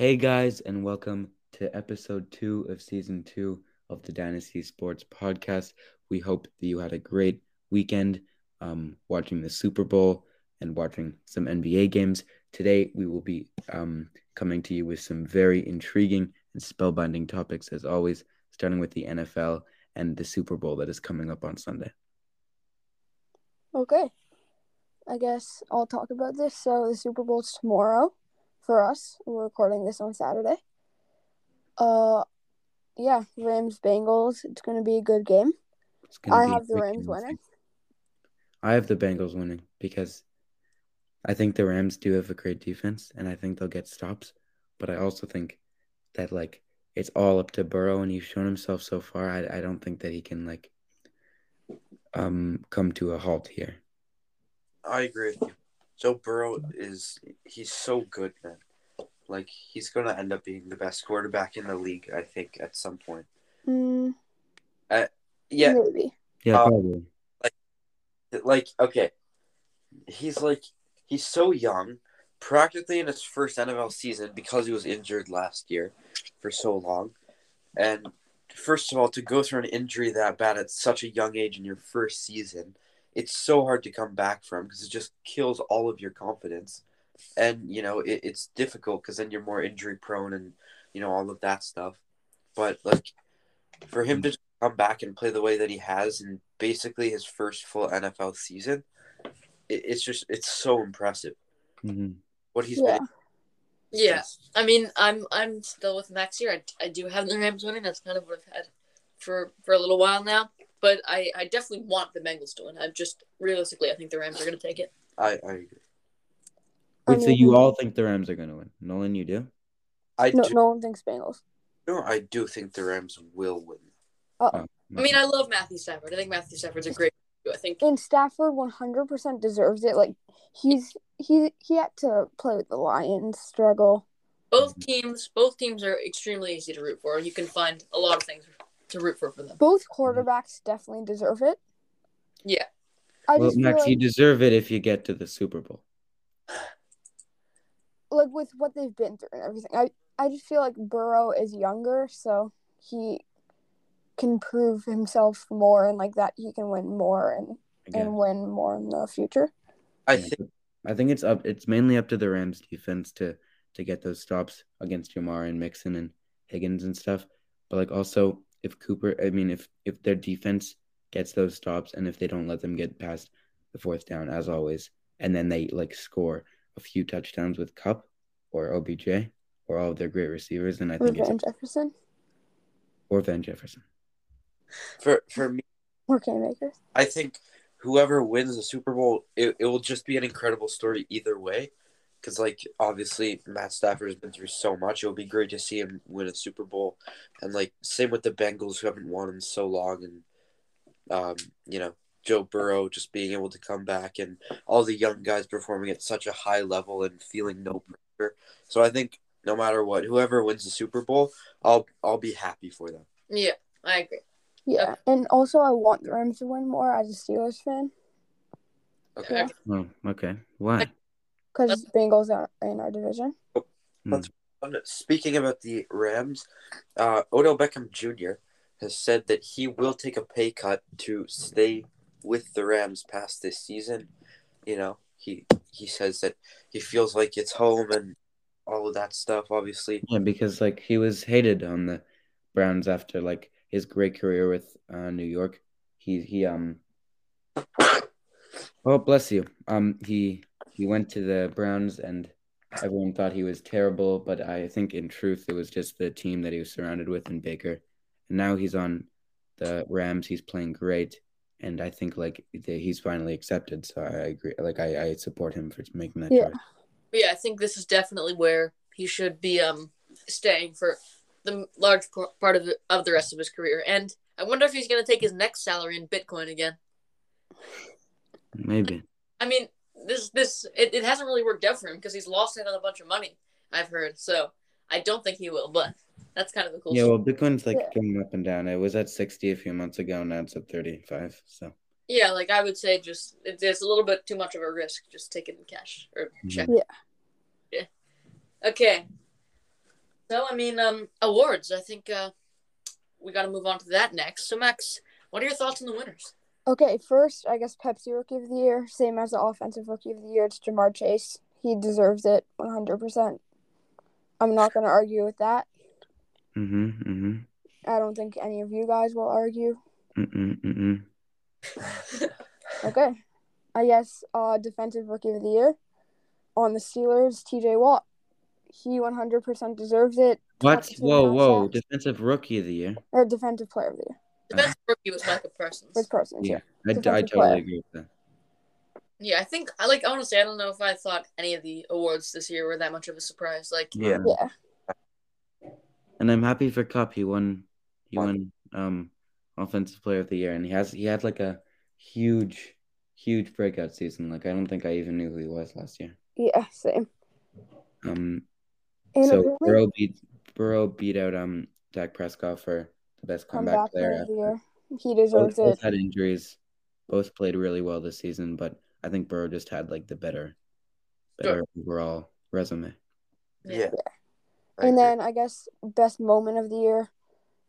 Hey guys, and welcome to episode two of season two of the Dynasty Sports Podcast. We hope that you had a great weekend um, watching the Super Bowl and watching some NBA games. Today, we will be um, coming to you with some very intriguing and spellbinding topics, as always, starting with the NFL and the Super Bowl that is coming up on Sunday. Okay. I guess I'll talk about this. So the Super Bowl's tomorrow for us. We're recording this on Saturday. Uh yeah, Rams Bengals. It's gonna be a good game. I have the Rams winning. I have the Bengals winning because I think the Rams do have a great defense and I think they'll get stops. But I also think that like it's all up to Burrow and he's shown himself so far. I I don't think that he can like um come to a halt here. I agree with you. Joe Burrow is he's so good, man. Like he's gonna end up being the best quarterback in the league, I think, at some point. Mm, Yeah, maybe. Yeah, Uh, probably. like okay. He's like he's so young, practically in his first NFL season because he was injured last year for so long. And first of all, to go through an injury that bad at such a young age in your first season, it's so hard to come back from because it just kills all of your confidence. And you know it, it's difficult because then you're more injury prone and you know all of that stuff. But like for him to come back and play the way that he has in basically his first full NFL season, it, it's just it's so impressive hmm what he's Yeah. been. Yeah, I mean, I'm I'm still with Max here. I, I do have the Rams winning. That's kind of what I've had for for a little while now. But I, I definitely want the Bengals to win. I'm just realistically, I think the Rams are going to take it. I I agree. I Wait, so mean- you all think the Rams are gonna win? Nolan, you do? I No do. no one thinks Bengals. No, I do think the Rams will win. Uh Oh, I mean, I love Matthew Stafford. I think Matthew Stafford's a great. I think and Stafford one hundred percent deserves it. Like he's he he had to play with the Lions, struggle. both teams both teams are extremely easy to root for. You can find a lot of things to root for for them. Both mm-hmm. quarterbacks definitely deserve it. Yeah. I well, Max, like, you deserve it if you get to the Super Bowl. like with what they've been through and everything. I I just feel like Burrow is younger, so he can prove himself more and like that he can win more and and win more in the future. I think I think it's up. It's mainly up to the Rams defense to to get those stops against Ja'Marr and Mixon and Higgins and stuff. But like also, if Cooper, I mean, if if their defense gets those stops and if they don't let them get past the fourth down as always, and then they like score a few touchdowns with Kupp or OBJ or all of their great receivers, then I Or think it's Van Jefferson or Van Jefferson. for for me, or Cam Akers. I think whoever wins the Super Bowl, it, it will just be an incredible story either way. Because like obviously Matt Stafford has been through so much, it will be great to see him win a Super Bowl, and like same with the Bengals who haven't won in so long, and um, you know Joe Burrow just being able to come back, and all the young guys performing at such a high level and feeling no pressure. So I think no matter what, whoever wins the Super Bowl, I'll I'll be happy for them. Yeah, I agree. Yeah, and also I want the Rams to win more as a Steelers fan Okay. Yeah. Oh, okay. Why? Because Bengals are in our division. Um, Speaking about the Rams, uh, Odell Beckham Jr. has said that he will take a pay cut to stay with the Rams past this season. You know, he he says that he feels like it's home and all of that stuff. Obviously, Yeah, because like he was hated on the Browns after like his great career with uh, New York. He he um oh bless you. Um he he went to the Browns and everyone thought he was terrible, but I think in truth it was just the team that he was surrounded with in Baker. And now he's on the Rams. He's playing great, and I think like the, he's finally accepted. So I agree. Like I, I support him for making that Yeah. choice. But yeah, I think this is definitely where he should be um staying for the large part of the, of the rest of his career. And I wonder if he's going to take his next salary in Bitcoin again. Maybe. I mean, this this it, it hasn't really worked out for him because he's lost out on a bunch of money. I've heard, so I don't think he will. But that's kind of the cool. Yeah, story. well, Bitcoin's like Yeah. going up and down. It was at 60 a few months ago, now it's at 35. So, yeah, like I would say, just it, it's a little bit too much of a risk. Just take it in cash or check. Yeah. Yeah. Okay. So I mean, um, awards. I think uh, we got to move on to that next. So Max, what are your thoughts on the winners? Okay, first, I guess Pepsi Rookie of the Year, same as the Offensive Rookie of the Year. It's Ja'Marr Chase. He deserves it 100%. I'm not going to argue with that. Mm-hmm. Mm-hmm. I don't think any of you guys will argue. Mm-mm, mm-mm. Okay. I guess uh, Defensive Rookie of the Year on the Steelers, TJ Watt. He 100% deserves it. What? Whoa, and a half whoa! Defensive rookie of the year. Or Defensive Player of the Year. The best rookie was Michael Parsons. With Parsons, yeah. Yeah, I, I Defensive totally player. agree with that. Yeah, I think I like honestly. I don't know if I thought any of the awards this year were that much of a surprise. Like, Yeah. Yeah. And I'm happy for Kupp. He won. He Won. won um offensive player of the year, and he has he had like a huge, huge breakout season. Like I don't think I even knew who he was last year. Yeah, same. Um, And so apparently, Burrow beat Burrow beat out um Dak Prescott for the best comeback, comeback player. player of the ever. year. He Both, deserves both it. had injuries. Both played really well this season, but I think Burrow just had like the better, better overall resume. Yeah. I And then I guess best moment of the year,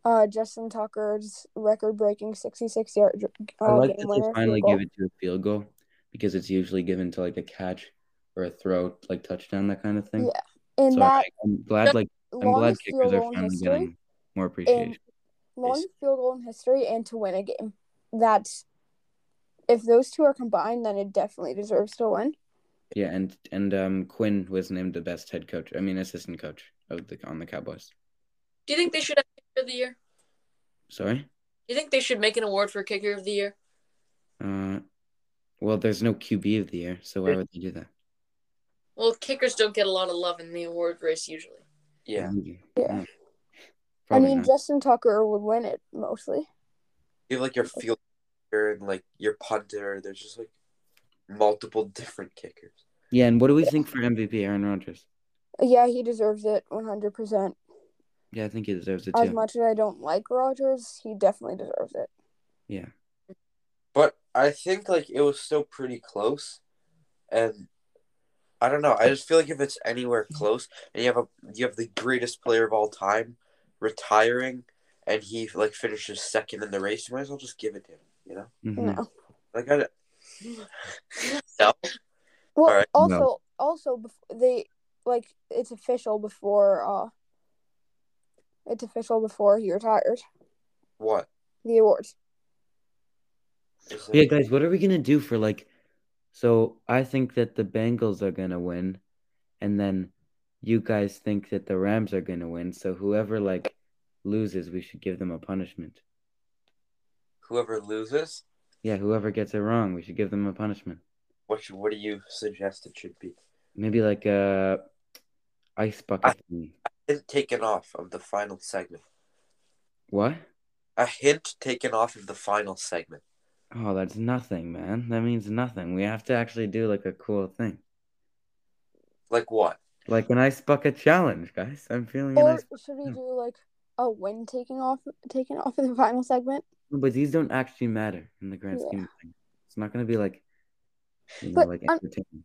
uh, Justin Tucker's record-breaking 66 yard uh, I like game that they finally give it to a field goal because it's usually given to like a catch or a throw, like touchdown, that kind of thing. Yeah, and so that I, am glad, like I'm glad kickers are finally history, getting more appreciation. Longest field goal in history, and to win a game. That's if those two are combined, then it definitely deserves to win. Yeah, and and um Quinn was named the best head coach. I mean, assistant coach of the on the Cowboys. do you think they should have kicker of the year? Sorry. Do you think they should make an award for kicker of the year? Uh, well, there's no QB of the year, so why would they do that? Well, kickers don't get a lot of love in the award race usually. yeah. Maybe. Yeah. Mm. I mean, not. Justin Tucker would win it mostly. You have like your field kicker and like your punter. There's just like multiple different kickers. yeah. And what do we think for MVP, Aaron Rodgers? Yeah, he deserves it 100%. Yeah, I think he deserves it too. As much as I don't like Rodgers, he definitely deserves it. Yeah. But I think like it was still pretty close, and I don't know. I just feel like if it's anywhere close, and you have a you have the greatest player of all time retiring, and he like finishes second in the race, you might as well just give it to him. You know, Mhm. No. like I. No. Well, Alright. also, also bef- they like it's official before uh, it's official before he retired. What? The awards. Yeah, guys, what are we gonna do for like? So I think that the Bengals are gonna win, and then you guys think that the Rams are gonna win. So whoever like loses, we should give them a punishment. whoever loses, Yeah, whoever gets it wrong, we should give them a punishment. what should, what do you suggest it should be? Maybe like a ice bucket thing. Hint taken off of the final segment. What? A hint taken off of the final segment. Oh, that's nothing, man. That means nothing. We have to actually do like a cool thing, Like what? Like an ice bucket challenge, guys. I'm feeling an Or ice. should we do like a win taking off taken off of the final segment? But these don't actually matter in the grand Yeah. scheme of things. It's not gonna be like, you know, But like I'm- entertaining.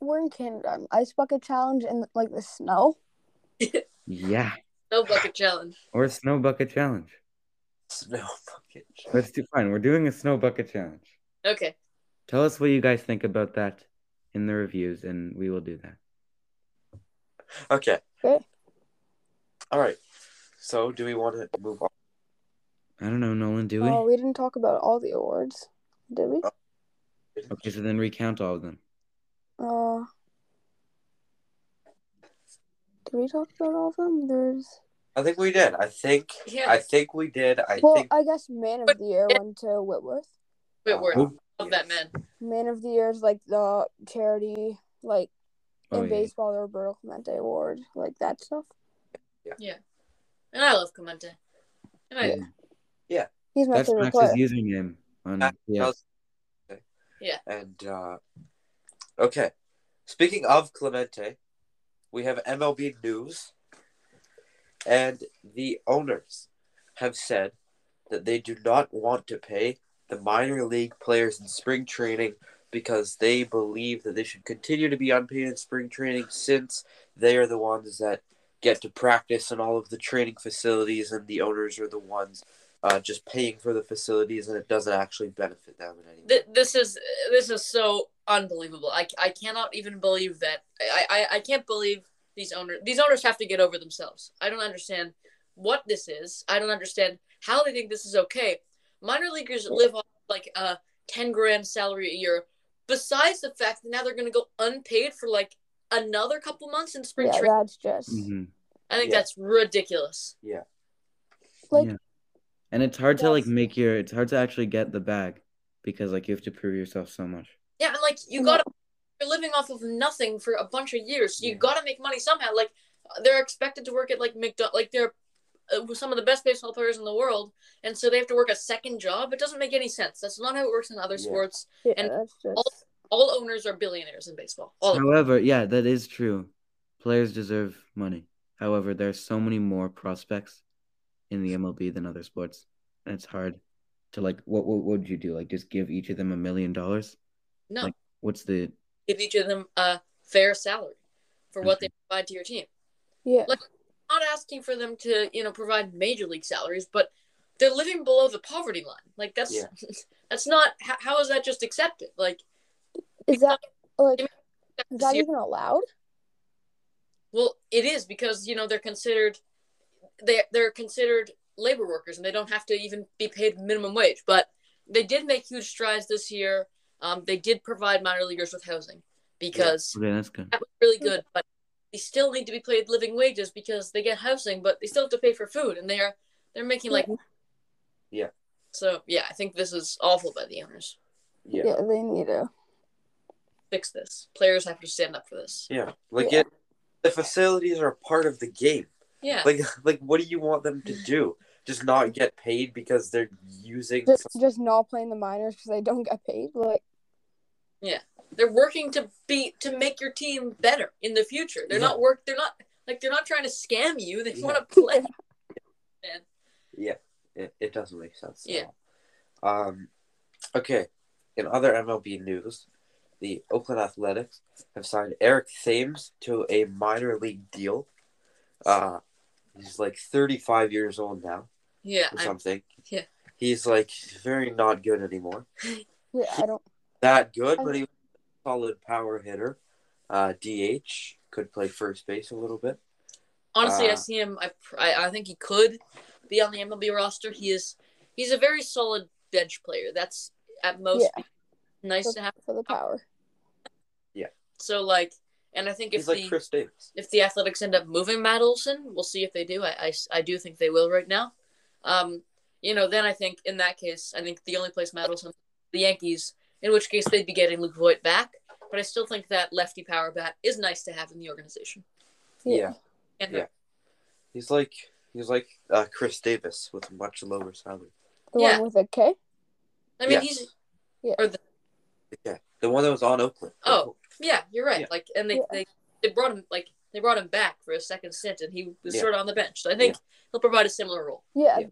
We're in Canada. an Ice bucket challenge in like the snow. Yeah, Snow bucket challenge. or a snow bucket challenge. Snow bucket. Let's do fine. We're doing a snow bucket challenge. Okay. Tell us what you guys think about that in the reviews, and we will do that. Okay. Okay. All right. So, do we want to move on? I don't know, Nolan. Do we? Oh, we didn't talk about all the awards, did we? Okay, so then recount all of them. Uh, did we talk about all of them? There's I think we did. I think. Yeah. I think we did. I well, think. I guess man of the year went to Whitworth. Whitworth. Who? Love that man. Man of the year is like the charity, like Oh, in yeah. baseball, the Roberto Clemente Award, like that stuff. Yeah. yeah. And I love Clemente. And I, Yeah. He's my That's favorite Max's player. username on Uh, yeah. Yeah. And uh, okay. Speaking of Clemente, we have MLB news, and the owners have said that they do not want to pay the minor league players in spring training because they believe that they should continue to be unpaid in spring training since they are the ones that get to practice in all of the training facilities, and the owners are the ones uh, just paying for the facilities, and it doesn't actually benefit them in any way. This is this is so unbelievable. I, I cannot even believe that. I, I, I can't believe these owners these owners have to get over themselves. I don't understand what this is. I don't understand how they think this is okay. Minor leaguers live off like a ten grand salary a year. Besides the fact that now they're going to go unpaid for like another couple months in spring Yeah, training. that's just hmm I think Yeah. that's ridiculous. like Yeah. And it's hard to like make your it's hard to actually get the bag because like you have to prove yourself so much. Yeah, and like you gotta you're living off of nothing for a bunch of years. You Yeah. gotta make money somehow. Like they're expected to work at like McDonald, like they're Uh, some of the best baseball players in the world, and so they have to work a second job. It doesn't make any sense. That's not how it works in other Yeah. sports. yeah, and that's just all- All owners are billionaires in baseball. All. However, yeah, that is true. Players deserve money. However, there are so many more prospects in the MLB than other sports, and it's hard to like. What what would you do? Like, just give each of them a million dollars? No, Like- What's the? give each of them a fair salary for what they provide to your team. yeah. Like- Not asking for them to you know provide major league salaries, but they're living below the poverty line. Like that's Yeah. that's not how, how is that just accepted? Like Is that like is that even allowed? Well, it is because you know they're considered they they're considered labor workers and they don't have to even be paid minimum wage. But they did make huge strides this year. Um, they did provide minor leaguers with housing because Okay, that's good. that was really good. But they still need to be paid living wages because they get housing, but they still have to pay for food, and they are they're making like Yeah. So yeah, I think this is awful by the owners. Yeah, Yeah, they need to. Fix this. Players have to stand up for this. yeah. Like Yeah. it, the facilities are a part of the game. Yeah. Like, like, what do you want them to do? Just not get paid because they're using. Just just not playing the minors because they don't get paid. Like they're working to be to make your team better in the future. They're Yeah. not work. They're not like they're not trying to scam you. They Yeah. want to play. Man. Yeah, it, it doesn't make sense. Yeah. Um, okay. In other MLB news, the Oakland Athletics have signed Eric Thames to a minor league deal. Uh, he's like 35 years old now Yeah, or I'm, something. yeah. He's like very not good anymore. yeah, I don't. That good, but he was a solid power hitter. Uh, DH could play first base a little bit. honestly, I Uh, see him. I, I I think he could be on the MLB roster. He is he's a very solid bench player. That's at most Yeah. nice For, to have. for the power. Yeah. So like, and I think if He's like the Khris Davis. if the Athletics end up moving Matt Olson, we'll see if they do. I, I, I do think they will right now. Um, you know, then I think in that case, I think the only place Matt Olson, the Yankees, in which case they'd be getting Luke Voit back. But I still think that lefty power bat is nice to have in the organization. Yeah. And Yeah. He's like he's like uh, Khris Davis with a much lower salary. The Yeah. one with a K. I mean, Yes. he's Yeah, the one that was on Oakland. Oh. yeah, you're right. Yeah. Like, and they, Yeah. they they brought him like they brought him back for a second stint, and he was Yeah. sort of on the bench. So I think he'll provide a similar role. Yeah. Yeah.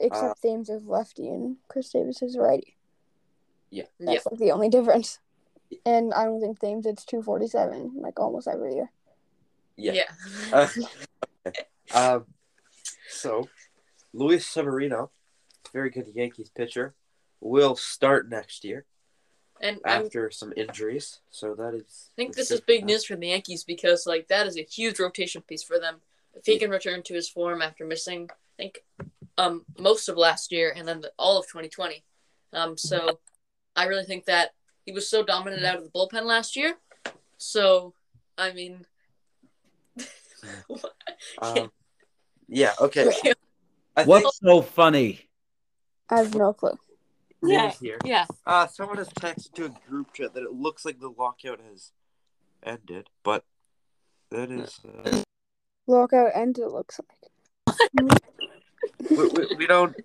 Except Uh, Thames is lefty and Khris Davis is righty. Yeah, That's like the only difference. And I don't think Thames it's two forty seven like almost every year. Yeah. yeah. Uh, okay. Um, so, Luis Severino, very good Yankees pitcher, will start next year and I'm after some injuries. So that is. I think this is big news for the Yankees because like that is a huge rotation piece for them. If he Yeah. can return to his form after missing, I think, um, most of last year and then the, all of 2020, um, so I really think that he was so dominant out of the bullpen last year. So, I mean, Um, yeah. Okay. Think What's so funny? I have no clue. Yeah. here. yeah, Uh, someone has texted to a group chat that it looks like the lockout has ended, but that is. Uh, Lockout end it looks like. we, we, we don't.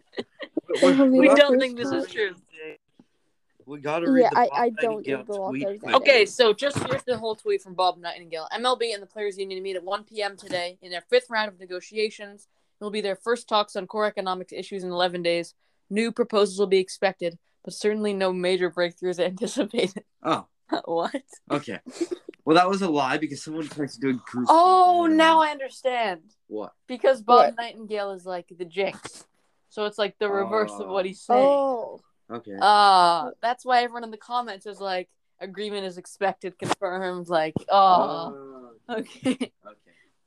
We we don't don't think think this is true. We gotta read Yeah, the I- I don't Nightengale the lockout tweet is quick. ended. Okay, so just here's the whole tweet from Bob Nightengale. MLB and the Players Union meet at 1 p.m. today in their fifth round of negotiations. It will be their first talks on core economic issues in 11 days. New proposals will be expected, but certainly no major breakthroughs anticipated. Oh, what? okay. Well, that was a lie because someone tried to do a group. Oh, now I understand. What? Because Bob What? Nightengale is like the jinx. So it's like the reverse of what oh. he's saying. Oh, Okay. Uh, that's why everyone in the comments is like, agreement is expected, confirmed. Like, oh, Oh, okay. okay.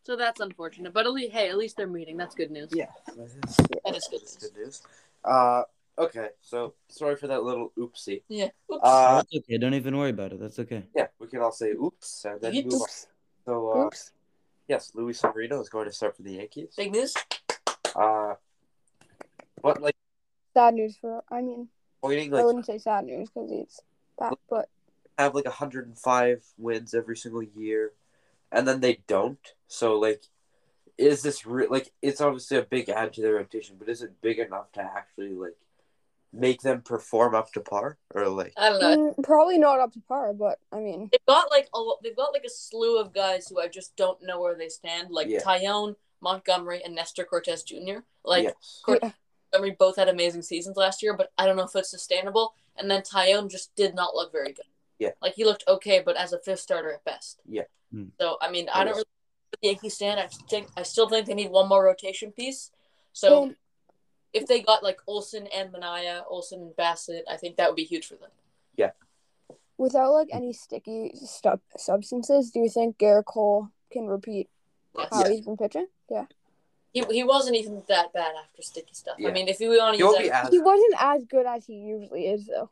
So that's unfortunate. But at least, hey, at least they're meeting. That's good news. Yeah, that is, That is good that's news. good news. Uh, okay. So sorry for that little oopsie. Yeah. Oops. Uh, That's okay. Don't even worry about it. That's okay. yeah, we can all say oops and then Oops. move on. So, uh, oops. yes, Luis Severino is going to start for the Yankees. Big news. Uh, but like Sad news for. I mean, pointing I wouldn't say sad news because it's bad, but have like 105 wins every single year, and then they don't. So like, is this re- like it's obviously a big add to their rotation, but is it big enough to actually like make them perform up to par or like? I don't know. mm, probably not up to par. But I mean, They've got like a they've got like a slew of guys who I just don't know where they stand. Like Yeah. Taillon, Montgomery, and Nestor Cortes Jr. Like yes. Cor- yeah, Montgomery both had amazing seasons last year, but I don't know if it's sustainable. And then Taillon just did not look very good. Yeah. Like he looked okay, but as a fifth starter at best. Yeah. Hmm. So I mean, I don't Yes. really the Yankees stand. I think I still think they need one more rotation piece. So and if they got like Olson and Manaea, Olson and Bassitt, I think that would be huge for them. Yeah. Without like any sticky stuff substances, do you think Gerrit Cole can repeat Yes. how Yeah. he's been pitching? Yeah, He, he wasn't even that bad after sticky stuff. Yeah. I mean, if we want to He use that, as he wasn't as good as he usually is, though.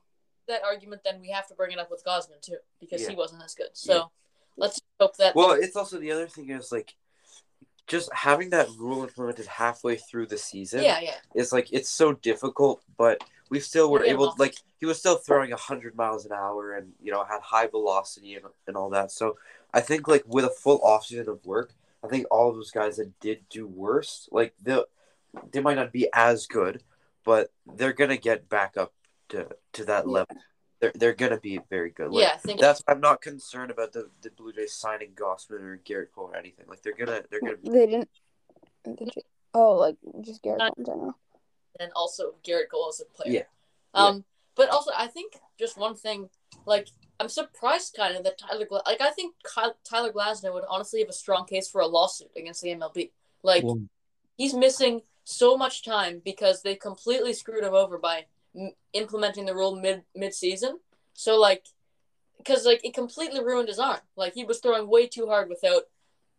that argument, then we have to bring it up with Gausman too, because Yeah. he wasn't as good. So Yeah. let's hope that. Well, it's also the other thing is like just having that rule implemented halfway through the season. yeah, yeah, It's like it's so difficult, but we still were Yeah, able well- like he was still throwing hundred miles an hour and you know had high velocity and, and all that. So I think like with a full offseason of work, I think all of those guys that did do worse, like they they might not be as good, but they're gonna get back up to to that Yeah. level. They're they're gonna be very good. Like, yeah. Think That's I'm not concerned about the, the Blue Jays signing Gausman or Gerrit Cole or anything. Like they're gonna they're gonna be They didn't. Did you? Oh, like just Gerrit Cole in general. and also Gerrit Cole as a player. Yeah. Um, but also I think just one thing, like I'm surprised kind of that Tyler, Gla- like I think Ky- Tyler Glasnow would honestly have a strong case for a lawsuit against the MLB. Like Well, he's missing so much time because they completely screwed him over by m- implementing the rule mid mid season. So like, because like it completely ruined his arm. Like he was throwing way too hard without,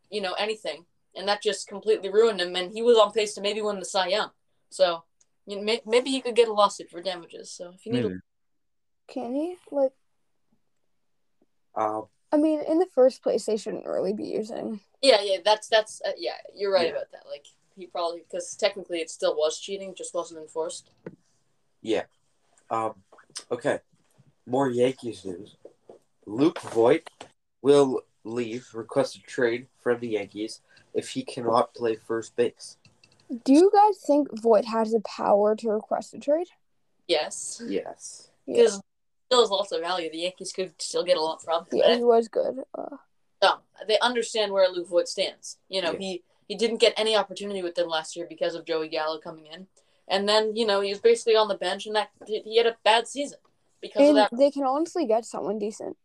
you know, anything, and that just completely ruined him. And he was on pace to maybe win the Cy Young. So you know, may- maybe he could get a lawsuit for damages. So if you need, maybe. a- Can he? Like, um I mean, in the first place, they shouldn't really be using. yeah, yeah, that's that's uh, yeah, you're right Yeah. about that. Like he probably because technically it still was cheating, just wasn't enforced. yeah. Um okay. More Yankees news. Luke Voit will leave, request a trade from the Yankees if he cannot play first base. Do you guys think Voit has the power to request a trade? Yes, Yes. because still has lots of value. The Yankees could still get a lot from him. Yeah, he was good. Uh, um, they understand where Luke Voit stands. You know, Yeah. he he didn't get any opportunity with them last year because of Joey Gallo coming in, and then you know he was basically on the bench, and that he had a bad season because of that. they can honestly get someone decent.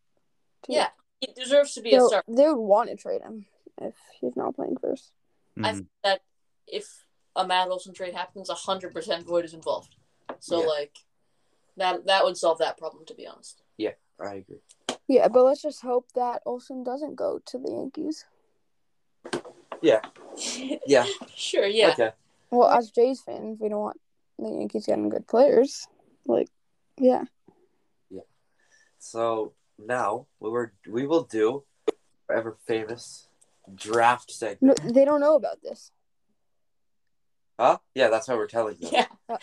too. Yeah, he deserves to be a So star. they would want to trade him if he's not playing first. I Mhm. think that if a Matt Olson trade happens, hundred percent Voit is involved. So Yeah. like that that would solve that problem, to be honest. Yeah, I agree. Yeah, but let's just hope that Olson doesn't go to the Yankees. Yeah. Yeah. sure, yeah. Okay. Well, as Jays fans, we don't want the Yankees getting good players. Like, yeah. Yeah. So now we were we will do ever famous draft segment. No, they don't know about this. Huh? Yeah, that's why we're telling you. Yeah. Uh,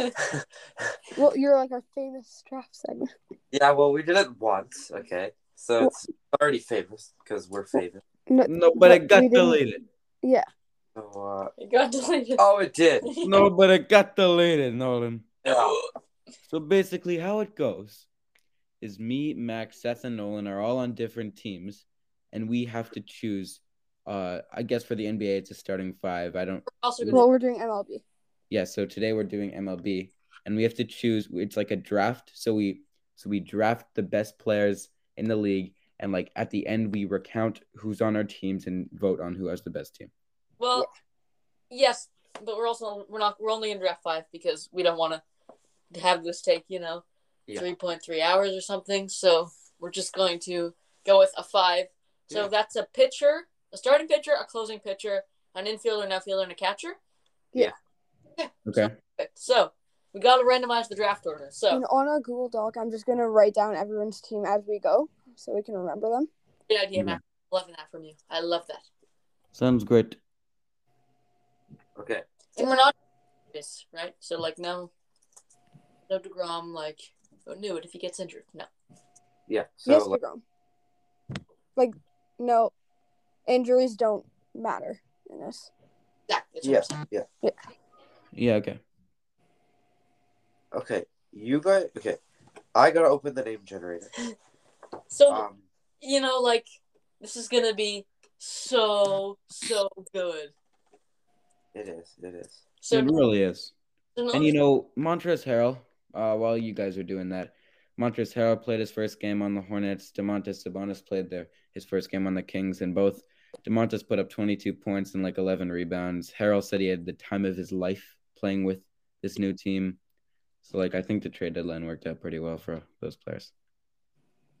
Well, you're like our famous draft segment. Yeah, well, we did it once, okay? So it's already famous because we're famous. No, No, but it got we didn't- deleted. Yeah. So, uh, It got deleted. oh, it did. No, but it got deleted, Nolan. Yeah. So basically, how it goes is me, Max, Seth, and Nolan are all on different teams, and we have to choose. Uh, I guess for the NBA, it's a starting five. I don't. Also, gonna Well, we're doing MLB. Yeah, so today we're doing MLB, and we have to choose. It's like a draft. So we so we draft the best players in the league, and like at the end we recount who's on our teams and vote on who has the best team. Well, yes, but we're also we're not we're only in draft five because we don't want to have this take you know Yeah. three point three hours or something. So we're just going to go with a five. So Yeah. that's a pitcher, a starting pitcher, a closing pitcher, an infielder, an outfielder, and a catcher. Okay. So we got to randomize the draft order. So And on our Google Doc, I'm just gonna write down everyone's team as we go, so we can remember them. good idea, Yeah. Matt. Mm-hmm. Loving that from you. I love that. Sounds great. Okay. And we're not this right. So like no, no Degrom. Like don't do it if he gets injured. No. Yeah. So yes, like, Degrom. Like, no, injuries don't matter in this. Exactly. That's yeah, what yeah. Yeah. Okay. Okay. You guys. Okay. I gotta open the name generator. So Um. you know, like this is gonna be so so good. It is. It is. So it really is. And you know, Montrezl Harrell, uh, while you guys are doing that, Montrezl Harrell played his first game on the Hornets. Domantas Sabonis played their his first game on the Kings, and both Domantas put up 22 points and like 11 rebounds. Harrell said he had the time of his life playing with this new team. So like, I think the trade deadline worked out pretty well for those players.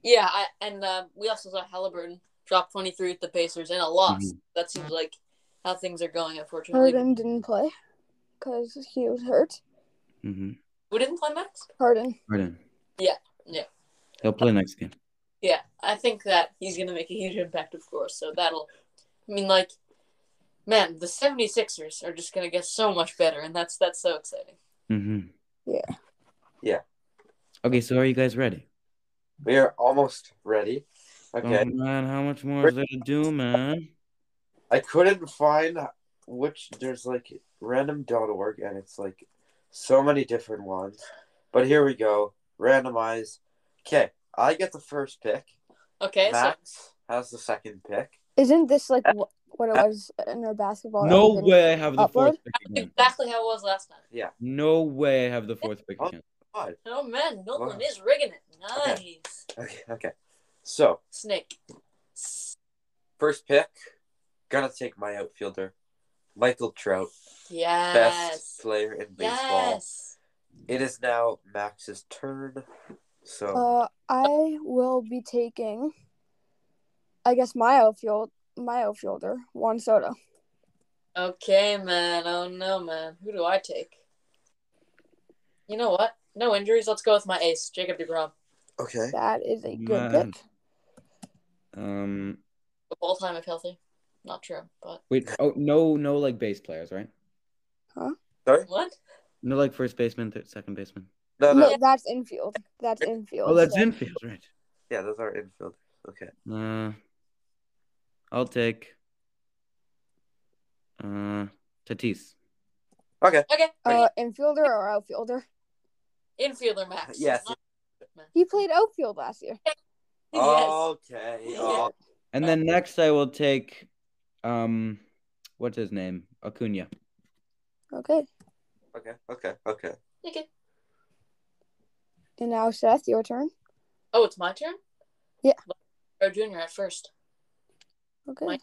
yeah, I, and uh, we also saw Halliburton drop twenty three with the Pacers and a loss. Mhm. That seems like how things are going. Unfortunately, Harden didn't play because he was hurt. Mm-hmm. we didn't play Max. Harden. Pardon. Yeah, yeah. He'll play next game. Yeah, I think that he's going to make a huge impact, of course. So that'll, I mean, like, man, the 76ers are just going to get so much better, and that's that's so exciting. Mm-hmm. Yeah. Yeah. Okay, so are you guys ready? We are almost ready. Okay. Oh man, how much more is there to do, man? I couldn't find which there's like random.org and it's like so many different ones. But here we go. Randomize. Okay, I get the first pick. Okay, so Max has the second pick. Isn't this like wh- what it was in our basketball? No that we didn't- way I have the upload? fourth pick again. exactly how it was last time. Yeah. No way I have the fourth pick again. God. Oh man, Milton Wow. is rigging it. Nice. Okay. Okay, okay. So, Snake. first pick, gonna take my outfielder, Michael Trout, Yes. best player in baseball. Yes. It is now Max's turn. So, Uh, I will be taking. I guess my outfield, my outfielder, Juan Soto. Okay, man. Oh no, man. Who do I take? You know what? No injuries. Let's go with my ace, Jacob DeGrom. okay. That is a good Man. pick. Um, All time if healthy. Not true, but wait. Oh no, no, like base players, right? Huh? Sorry? what? No, like first baseman, th- second baseman. No, No, no. that's infield. That's infield. Oh, that's so- infield, right? Yeah, those are infield. Okay. Uh, I'll take. Uh, Tatis. Okay. Okay. Uh, infielder or outfielder? Infielder Max. Yes. He played outfield last year. Yes. Okay. Oh, And then next I will take, um, what's his name? Acuna. Okay. okay. Okay. Okay. Okay. And now Seth, your turn. Oh, it's my turn? Yeah. Pro Junior at first. Okay. Mike.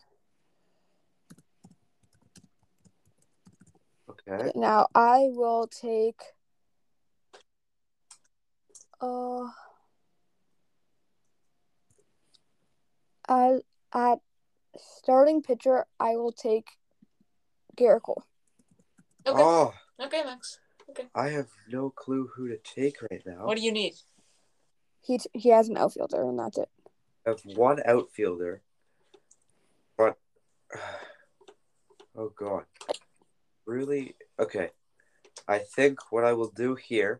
Okay. Now I will take. Uh. At, at starting pitcher, I will take Gerrit Cole. Okay. Oh, Okay, Max. I have no clue who to take right now. What do you need? He t- he has an outfielder, and that's it. I have one outfielder, but oh god, really? Okay, I think what I will do here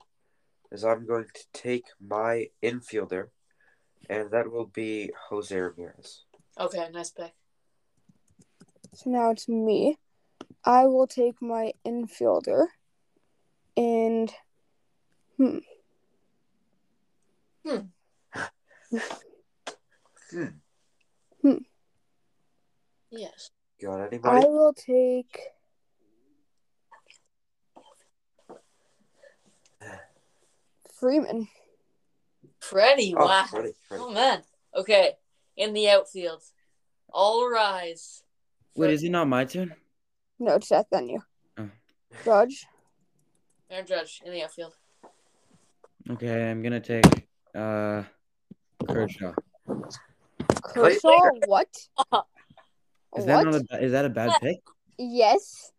is I'm going to take my infielder, and that will be Jose Ramirez. Okay, nice pick. So now it's me. I will take my infielder, and hmm, Hmm. Yes. Got I will take. Freeman. Freddie, Oh, wow. Freddie, Freddie. Oh man. Okay. in the outfield. All rise. Wait, is it not my turn? No, it's Seth, then you. Oh. Judge. Aaron Judge in the outfield. Okay, I'm gonna take uh Kershaw. Kershaw, what? Is that not a is that a bad pick? Yes.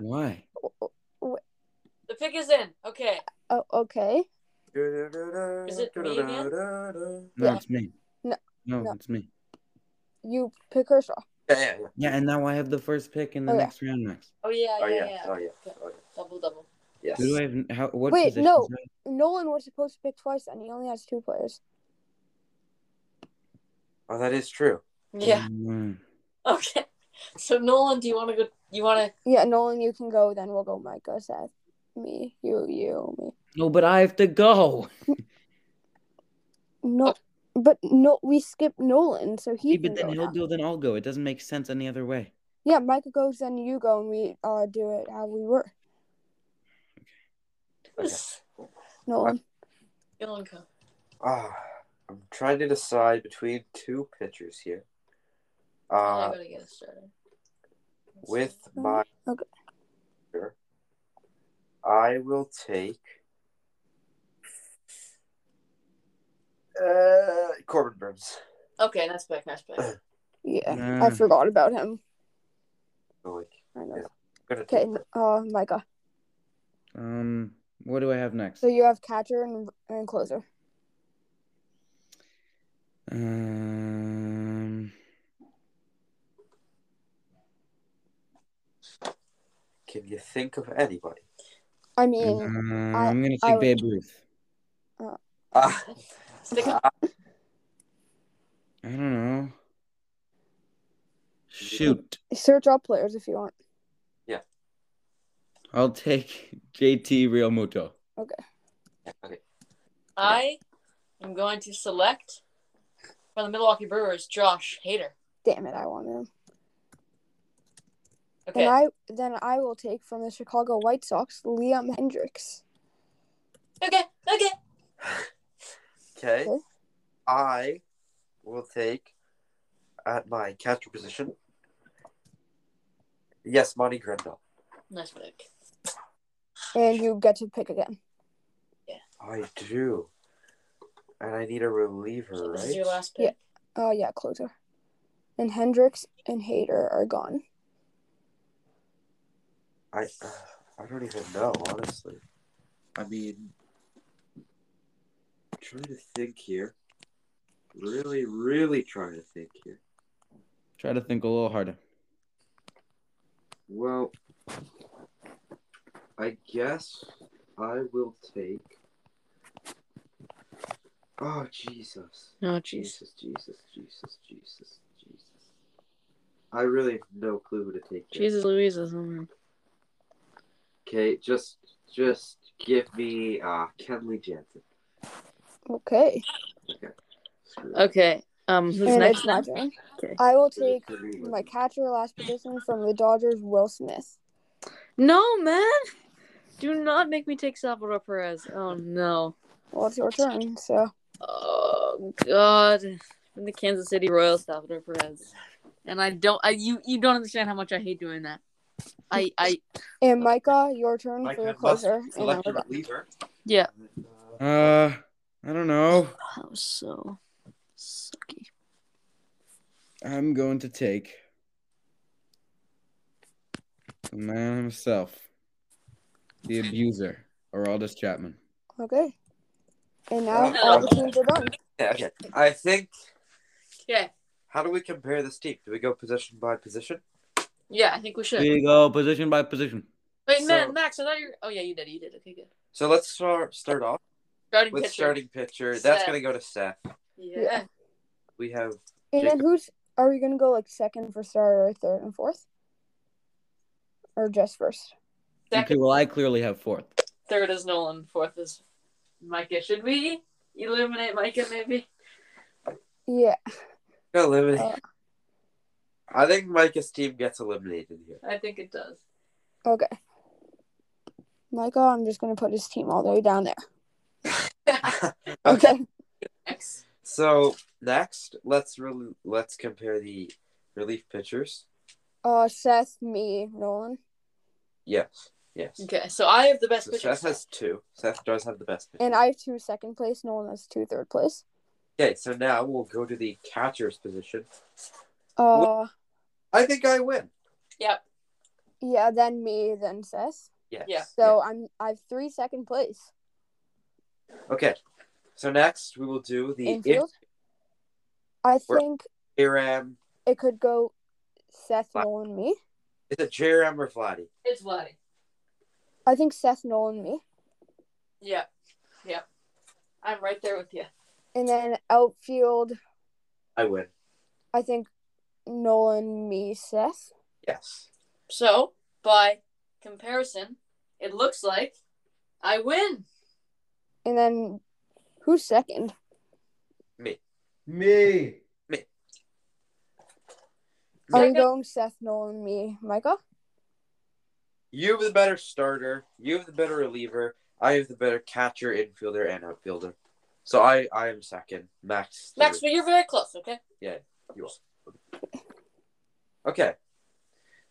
Why? The pick is in. Okay. Oh, okay. Is it me again? No, Yeah. it's me. No, no, no. it's me. You pick Kershaw. Yeah, yeah, yeah. Yeah, and now I have the first pick in the Oh, yeah. next round, Max. Oh yeah, Oh yeah, yeah. yeah. Oh yeah. Okay. Oh, yeah. Double double. Yes. Who do I have? How? What Wait, no. do I- Nolan was supposed to pick twice, and he only has two players. Oh, that is true. Yeah. Mm. Okay. So Nolan, do you want to go? You want to? Yeah, Nolan, you can go. Then we'll go Micah, Seth, me, you, you, me. No, but I have to go. No, but no, we skipped Nolan, so he Yeah, can but then go. he'll now. go, then I'll go. It doesn't make sense any other way. Yeah, Micah goes, then you go, and we uh do it how we were. Okay. Nolan. Nolan go. Ah, I'm trying to decide between two pitchers here. I Uh, gotta get started. with my Okay. pitcher, I will take uh Corbin Burnes. Okay, nice pick. Nice pick. Yeah, Nah. I forgot about him. So, like, I know. Yeah. I'm Okay, take uh, Micah. Um, what do I have next? So you have catcher and, and closer. Um, Can you think of anybody? I mean, uh, I- I'm gonna I take would- Babe Ruth. Ah, Stick ah, I don't know. Shoot, search all players if you want. Yeah. I'll take JT Realmuto. okay. I am going to select from the Milwaukee Brewers Josh Hader. Damn it, I want him. Okay. And I then I will take from the Chicago White Sox Liam Hendriks. Okay. Okay. Okay. Okay. I will take at my catcher position. Yes, Monty Grandal. Nice pick. And you get to pick again. Yeah. I do. And I need a reliever, So this right? is your last pick. Yeah. Oh yeah, closer. And Hendriks and Hader are gone. I uh, I don't even know, honestly. I mean, trying to think here. Really, really trying to think here. Try to think a little harder. Well, I guess I will take. Oh Jesus! Oh Jesus! Jesus! Jesus! Jesus! Jesus! I really have no clue who to take. here. Jesus Louises. oh, Okay, just just give me uh Kenley Jansen. Okay. Screw it. Okay. Um. Who's and next? it's now? Okay. I will take my catcher last position from the Dodgers, Will Smith. No, man. Do not make me take Salvador Perez. Oh no. Well, it's your turn, so Oh God. From the Kansas City Royals, Salvador Perez. And I don't. I you you don't understand how much I hate doing that. I I and Micah, your turn Mike for the had must closer. And then select we're a done. reliever. yeah. Uh, I don't know. That was so sucky. I'm going to take the man himself, the abuser, Aroldis Chapman. Okay. And now Uh, all the teams are done. yeah, okay. I think. Okay. How do we compare this team? Do we go position by position? Yeah, I think we should. We go position by position. Wait, So- man, Max, I thought you. were Oh yeah, you did. You did. Okay, good. So let's start start off Starting with pitcher. starting pitcher. Seth. That's gonna go to Seth. Yeah. We have And then who's are we gonna go like second for starter, or third and fourth? Or just first? Okay, Second, well, I clearly have fourth. third is Nolan. Fourth is Micah. Should we eliminate Micah? Maybe. Yeah. eliminate. Uh, I think Micah's team gets eliminated here. I think it does. Okay. Micah, I'm just gonna put his team all the way down there. okay. Okay. X. So next, let's really let's compare the relief pitchers. Uh, Seth, me, Nolan. Yes, yes. Okay, so I have the best So pitcher. Seth has two. Seth does have the best pitcher. And I have two second place. Nolan has two third place. Okay, so now we'll go to the catcher's position. Uh, I think I win. Yep. yeah, then me, then Seth. Yes. Yeah. So I'm I have three second place. Okay. So next we will do the Infield. I think J-Ram. it could go Seth, Wow. Nolan, me. Is it J-Ram or Vladdy? It's Vladdy. I think Seth, Nolan, me. Yep. Yep. I'm right there with you. And then outfield, I win. I think Nolan, me, Seth. Yes. So, by comparison, it looks like I win. And then who's second? Me. Me, me. Are you Second, going Seth, Nolan, me, Micah? You have the better starter. You have the better reliever. I have the better catcher, infielder, and outfielder. So I, I am second. Max. Max, third. but you're very close, okay? Yeah, you are. Okay.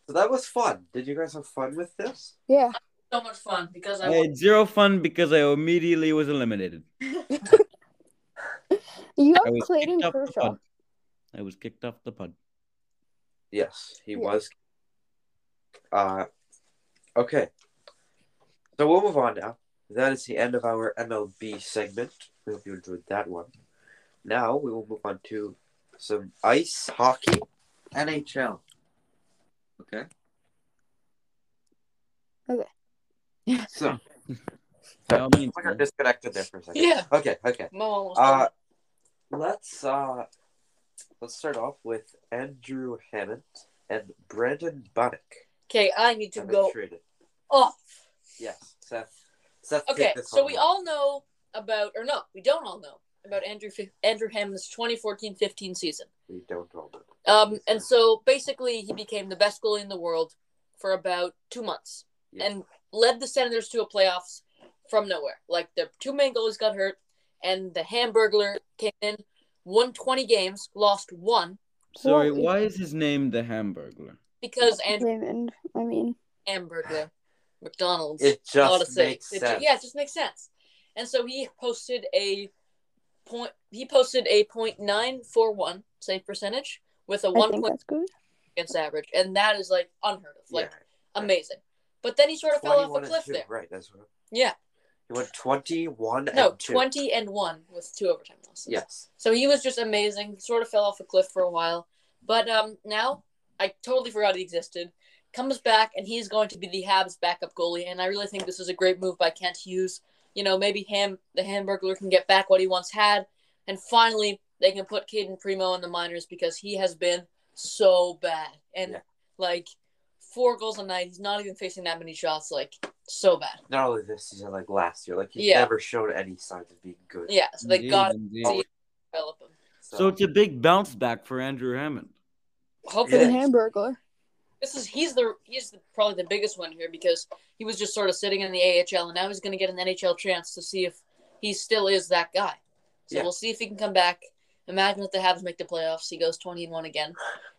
So that was fun. Did you guys have fun with this? Yeah. So much fun because I I had zero fun because I immediately was eliminated. You I have was Clayton the Kershaw. pod. I was kicked off the pod. Yes, he Yeah. was. Uh, okay. So we'll move on now. That is the end of our MLB segment. We hope you enjoyed that one. Now we will move on to some ice hockey, NHL. Okay. Okay. So By all means, we are man. disconnected there for a second. Yeah. Okay. Okay. Mo Uh, let's uh, let's start off with Andrew Hammond and Brandon Bunnick. Okay, I need to have been go traded. off. Yes, Seth. Seth. take Okay, this so we all know about, or no, we don't all know about Andrew Andrew Hammond's 2014-15 season. We don't all know. Um, and so basically, he became the best goalie in the world for about two months, Yeah. and led the Senators to a playoffs from nowhere. Like the two main goalies got hurt, and the Hamburglar came in, won 20 games, lost one Sorry, Well, why is his name the Hamburglar? because Andrew Hammond, I mean, Hamburglar, McDonald's. It ought to just say. makes It sense. yeah, it just makes sense. And so he posted a point. He posted a point nine four one save percentage with a I one point against average, and that is like unheard of, like yeah. amazing. But then he sort of fell off 21 a cliff two, there. Right, that's what. Yeah, He went twenty-one no, and two. twenty and one with two overtime losses. Yes. So he was just amazing. Sort of fell off a cliff for a while, but um, now I totally forgot he existed. Comes back and he's going to be the Habs backup goalie, and I really think this is a great move by Kent Hughes. You know, maybe him, the Hamburglar, can get back what he once had, and finally they can put Cayden Primeau in the minors because he has been so bad and Yeah. like four goals a night. He's not even facing that many shots. Like so bad. Not only this season, like last year, like he Yeah. never showed any signs of being good. Yeah, so they Indeed, got to develop him. So it's a big bounce back for Andrew Hammond. Hopefully, Yeah. Hamburglar. This is he's the he's the, probably the biggest one here because he was just sort of sitting in the AHL and now he's going to get an NHL chance to see if he still is that guy. So Yeah. we'll see if he can come back. Imagine if the Habs make the playoffs, he goes twenty and one again.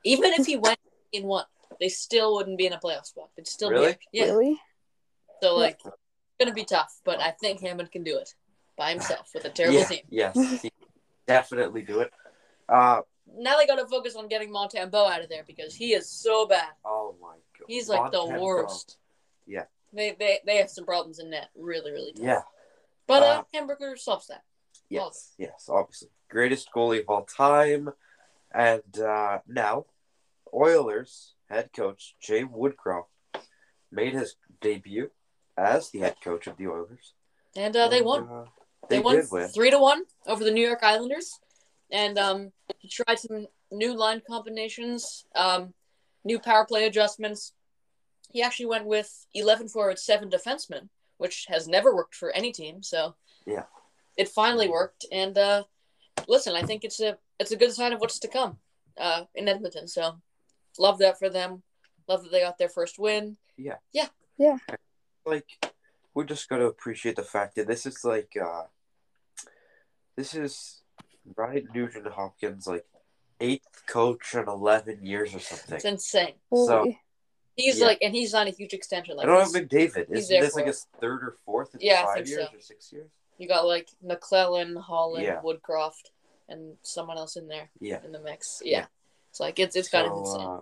Even if he went in one, they still wouldn't be in a playoff spot. They'd still Really? be yeah. Really? So like, it's gonna be tough, but I think Hammond can do it by himself with a terrible yeah, team. Yes, he definitely do it. Uh Now they got to focus on getting Montembeault out of there because he is so bad. oh my god. He's like the worst. Yeah. They, they they have some problems in net, really really tough. Yeah. But uh, Uh, Hamburger solves that. Yes. Yes. Obviously, greatest goalie of all time, and uh, now Oilers head coach Jay Woodcroft made his debut as the head coach of the Oilers. And uh, they won. uh, They, they won three to one over the New York Islanders, and um, he tried some new line combinations, um, new power play adjustments. He actually went with eleven forwards, seven defensemen, which has never worked for any team. So Yeah. it finally worked. And uh, listen, I think it's a it's a good sign of what's to come uh, in Edmonton. So love that for them. Love that they got their first win. Yeah. Yeah. Yeah. Like we just got to appreciate the fact that this is like uh this is Ryan Nugent Hopkins like eighth coach in eleven years or something. It's insane. So- He's Yeah. like, and he's on a huge extension. Like I don't he's- have McDavid. he's Isn't this like it. his third or fourth in Yeah, five years so. or six years? you got like McLellan, Holland, Yeah. Woodcroft, and someone else in there Yeah. in the mix. Yeah. Yeah, it's like it's it's kind of So, insane. uh,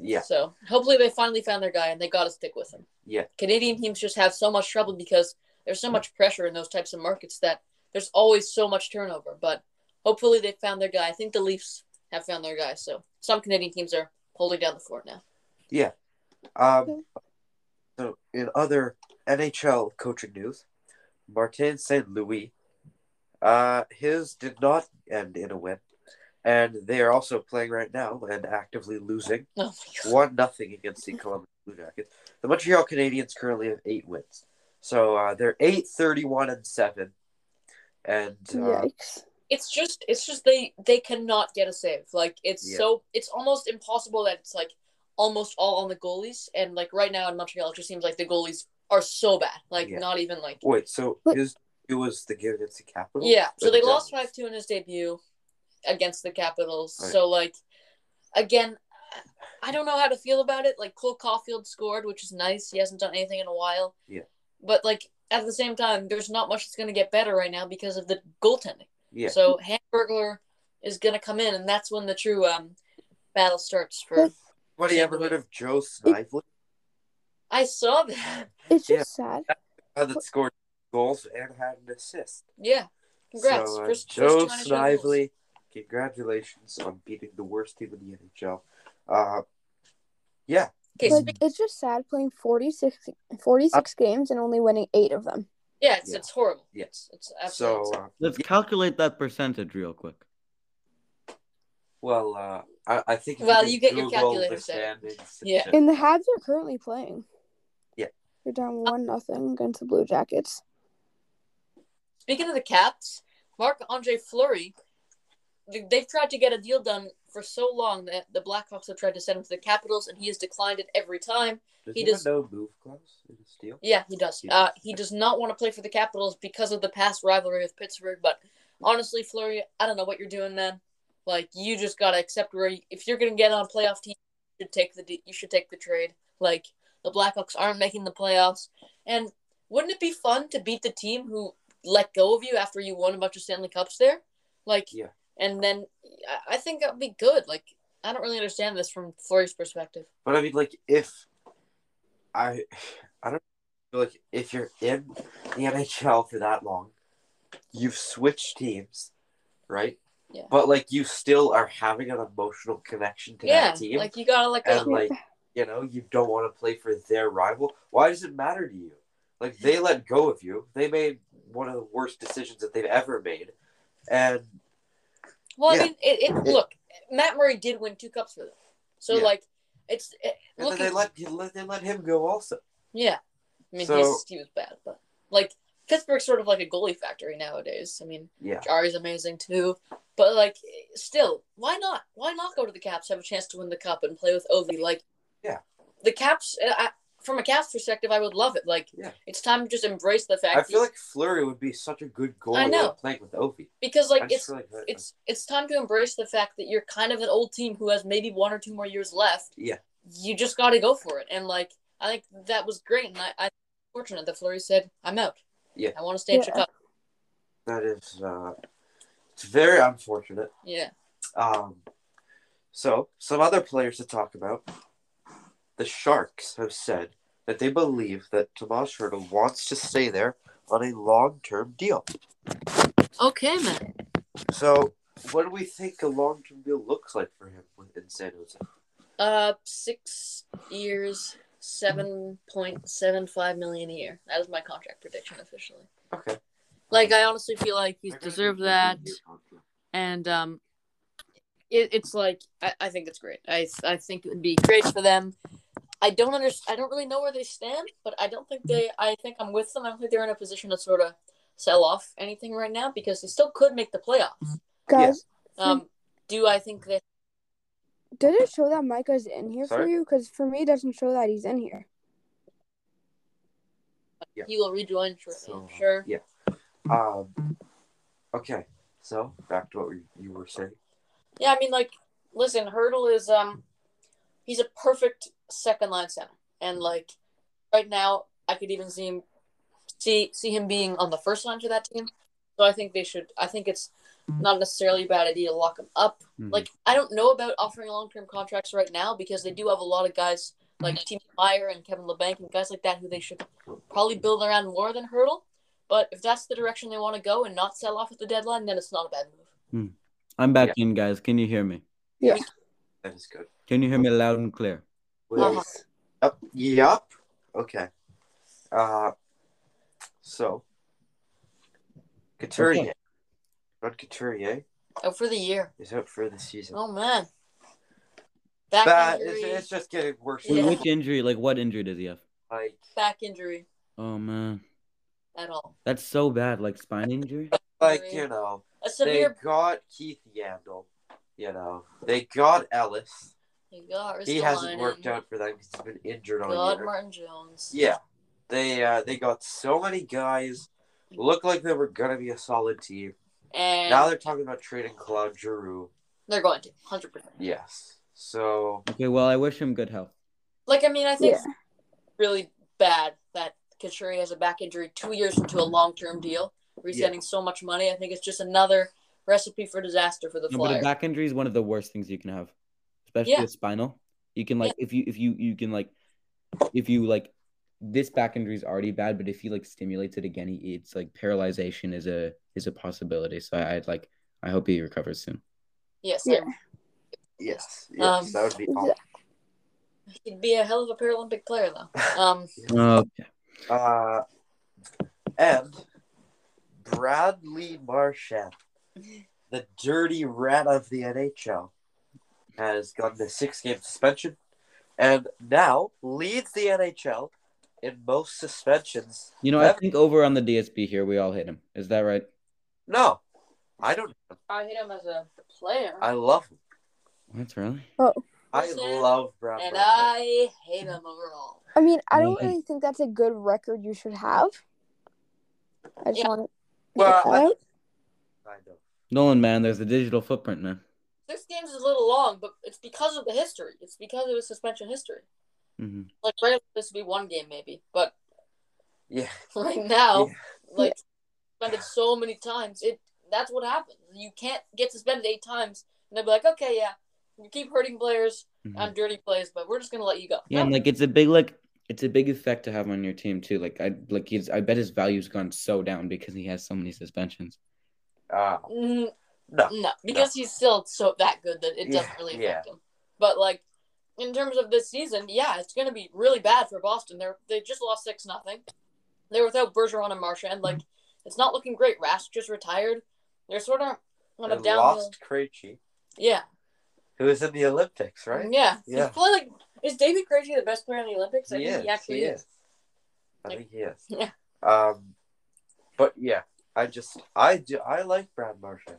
yeah. So hopefully they finally found their guy and they got to stick with him. Yeah. Canadian teams just have so much trouble because there's so much pressure in those types of markets that there's always so much turnover. But hopefully they found their guy. I think the Leafs have found their guy. So some Canadian teams are holding down the fort now. Yeah. Um, so in other NHL coaching news, Martin St. Louis, uh, his did not end in a win, and they are also playing right now and actively losing Oh one nothing against the Columbus Blue Jackets. The Montreal Canadiens currently have eight wins, so uh, they're eight thirty one and seven, and uh, Yikes. It's just it's just they they cannot get a save. Like it's Yeah. so it's almost impossible that it's like almost all on the goalies. And like right now in Montreal, it just seems like the goalies are so bad. Like Yeah. not even like wait, so his it was the game against the Capitals. Yeah, so they lost five two in his debut against the Capitals. Right. So like, again, I don't know how to feel about it. Like Cole Caufield scored, which is nice. He hasn't done anything in a while. Yeah. But like at the same time, there's not much that's going to get better right now because of the goaltending. Yeah, So Hamburglar is going to come in, and that's when the true um battle starts for. But- What, you ever heard of Joe Snively? I saw that. It's just Yeah. sad. Uh, that scored goals and had an assist. Yeah. Congrats. So, uh, First- first Joe two NHL goals. Snively, congratulations on beating the worst team in the NHL. Uh, yeah, Okay, But speak- it's just sad playing 46, 46 games and only winning eight of them. yeah, it's, Yeah. it's horrible. yes. It's absolutely. So, uh, Let's Yeah. calculate that percentage real quick. well, uh, I, I think. Well, just you get your Google calculator set. standings, Yeah. And the Habs are currently playing. Yeah. They're down one nothing against the Blue Jackets. Speaking of the Caps, Marc Andre Fleury, they've tried to get a deal done for so long that the Blackhawks have tried to send him to the Capitals, and he has declined it every time. Does he he, does- have no move clause in his deal? Yeah, he does. He Uh, does. he does not want to play for the Capitals because of the past rivalry with Pittsburgh. But honestly, Fleury, I don't know what you're doing, man. Like you just gotta accept where you, if you're gonna get on a playoff team, you should take the you should take the trade. Like the Blackhawks aren't making the playoffs, and wouldn't it be fun to beat the team who let go of you after you won a bunch of Stanley Cups there? Like, Yeah. And then I, I think that would be good. Like, I don't really understand this from Fleury's perspective. But I mean, like, if I, I don't feel like if you're in the NHL for that long, you've switched teams, right? Yeah. But like, you still are having an emotional connection to yeah, that team, like you gotta like, and like, you know, you don't want to play for their rival. Why does it matter to you? Like, they let go of you. They made one of the worst decisions that they've ever made, and Well, Yeah. I mean, it, it look, Matt Murray did win two cups for them, so Yeah. like, it's it, and then they let, they let him go also. yeah. I mean, So- he's, he was bad, but like Pittsburgh's sort of like a goalie factory nowadays. I mean, Yeah, Jari's amazing too, but like, still, why not? Why not go to the Caps, have a chance to win the cup, and play with Ovi? Like, Yeah. the Caps. I, from a Caps perspective, I would love it. Like, Yeah. it's time to just embrace the fact I feel like Fleury would be such a good goalie I know. like, playing with Ovi. because like just it's feel like that- it's it's time to embrace the fact that you're kind of an old team who has maybe one or two more years left. Yeah. You just got to go for it, and like I think that was great, and I I'm fortunate that Fleury said, "I'm out. Yeah. I want to stay in Chicago." that is uh, it's very unfortunate. Yeah, Um, so some other players to talk about. The Sharks have said that they believe that Tomas Hertl wants to stay there on a long-term deal. okay, man. So, what do we think a long-term deal looks like for him in San Jose? Uh, six years, seven point seven five million a year. That is my contract prediction officially. Okay. Like I honestly feel like he's deserved that. and um, it, it's like I, I think it's great. I I think it would be great for them. I don't understand. I don't really know where they stand, but I don't think they. I think I'm with them. I don't think they're in a position to sort of sell off anything right now because they still could make the playoffs. Guys, Um, do I think that? did it show that Micah's in here for you? Because for me, it doesn't show that he's in here. Yeah. He will rejoin shortly. So, sure. Yeah. Um, okay. So back to what we- you were saying. Yeah, I mean, like, listen, Hertl is um, he's a perfect second line center, and like, right now, I could even see him see see him being on the first line for that team. So I think they should. I think it's not necessarily a bad idea to lock him up. Mhm. Like, I don't know about offering long term contracts right now because they do have a lot of guys like Timo Meier and Kevin Labanc and guys like that who they should probably build around more than Hertl. But if that's the direction they want to go and not sell off at the deadline, then it's not a bad move. I'm back in, guys. Can you hear me? Yeah. That is good. Can you hear me loud and clear? Wait. Uh-huh. Up, yup. Okay. Uh, so Couturier, Okay. Rod Couturier Out for the year. is out for the season. Oh man. Back That injury. it's, it's just getting worse. Wait, Yeah. Which injury? Like, what injury does he have? Like back injury Oh man, at all. that's so bad. Like spine injury. like you know A they got Keith Yandle. You know they got Ellis. You got He hasn't worked out for them because he's been injured all God, year. Martin Jones. Yeah, they uh, they got so many guys. Looked like they were gonna be a solid team. And Now they're talking about trading Claude Giroux. they're going to hundred percent. Yes. So Okay, well, I wish him good health. Like I mean, I think Yeah. it's really bad that Couturier has a back injury two years into a long term deal, where he's Yeah. getting so much money. I think it's just another recipe for disaster for the No, but a back injury is one of the worst things you can have, especially Yeah. a spinal. You can like if you if you you can like if you like this back injury is already bad, but if he like stimulates it again, he, it's like paralyzation is a is a possibility. So I, I'd like I hope he recovers soon. yes, Yeah. Yes, yes, Um, that would be Yeah. awesome. he'd be a hell of a Paralympic player though. Um, Okay. Uh, and Bradley Marchand, the dirty rat of the NHL, has gotten a six-game suspension, and now leads the NHL in most suspensions. You know, I think over on the DSB here, we all hit him. Is that right? No, I don't. I hate him as a player, I love him. That's really. Oh. I love Brad. and Marchand. I hate him overall. I mean, I don't really think that's a good record you should have. I just Yeah. want to Well, that I- out. I know. Nolan, man, there's a digital footprint, man. Six games is a little long, but it's because of the history. It's because of the suspension history. Mm-hmm. Like right, this would be one game maybe, but Yeah. right now, Yeah. like suspended so many times, it that's what happens. You can't get suspended eight times, and they'll be like, okay, yeah, you keep hurting players Mhm. on dirty plays, but we're just gonna let you go. Yeah, and No. like it's a big like it's a big effect to have on your team too. Like I like he's I bet his value's gone so down because he has so many suspensions. Uh, Mm, no. no, because he's still so that good that it doesn't Yeah, really yeah. affect him. But like in terms of this season, yeah, it's gonna be really bad for Boston. They're they just lost six nothing. They're without Bergeron and Marchand. Like it's not looking great. Rask just retired. They're sort of on a downhill. lost Krejci, Yeah, who was in the Olympics, right? yeah. Yeah. He's probably like is David Krejci the best player in the Olympics? I He think is. he actually he is. is. I Like- think he is. Yeah. Um, but yeah, I just I do I like Brad Marchand.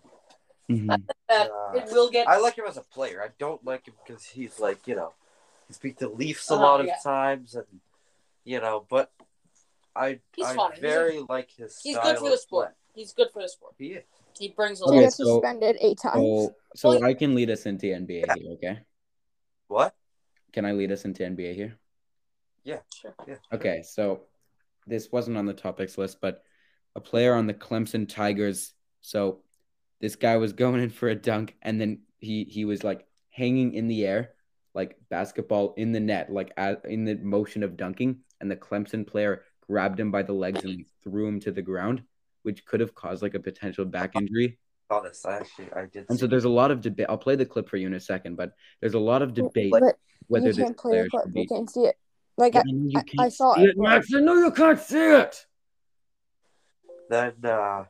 Mhm. That Uh, it will get. I like him as a player. I don't like him because he's like you know, he speaks the Leafs a Oh, lot of yeah. times, and you know, but I He's I fun. He's a- very like his. he's style good for the sport. play. He's good for the sport. He is. He brings a So Okay, lot. so- suspended eight times. So so Well, I can lead us into NBA here, okay? What? Can I lead us into NBA here? Yeah, sure. Yeah. Okay, so this wasn't on the topics list, but a player on the Clemson Tigers. So this guy was going in for a dunk, and then he he was like hanging in the air, like basketball in the net, like at, in the motion of dunking, and the Clemson player grabbed him by the legs and threw him to the ground, which could have caused like a potential back injury. Honest, I actually I did. And so there's a lot of debate. I'll play the clip for you in a second, but there's a lot of debate but whether you this can't play player the clip. You can't see it. Like Yeah, I, you I- I can't saw it, it, but- Max. I know you can't see it. Then uh,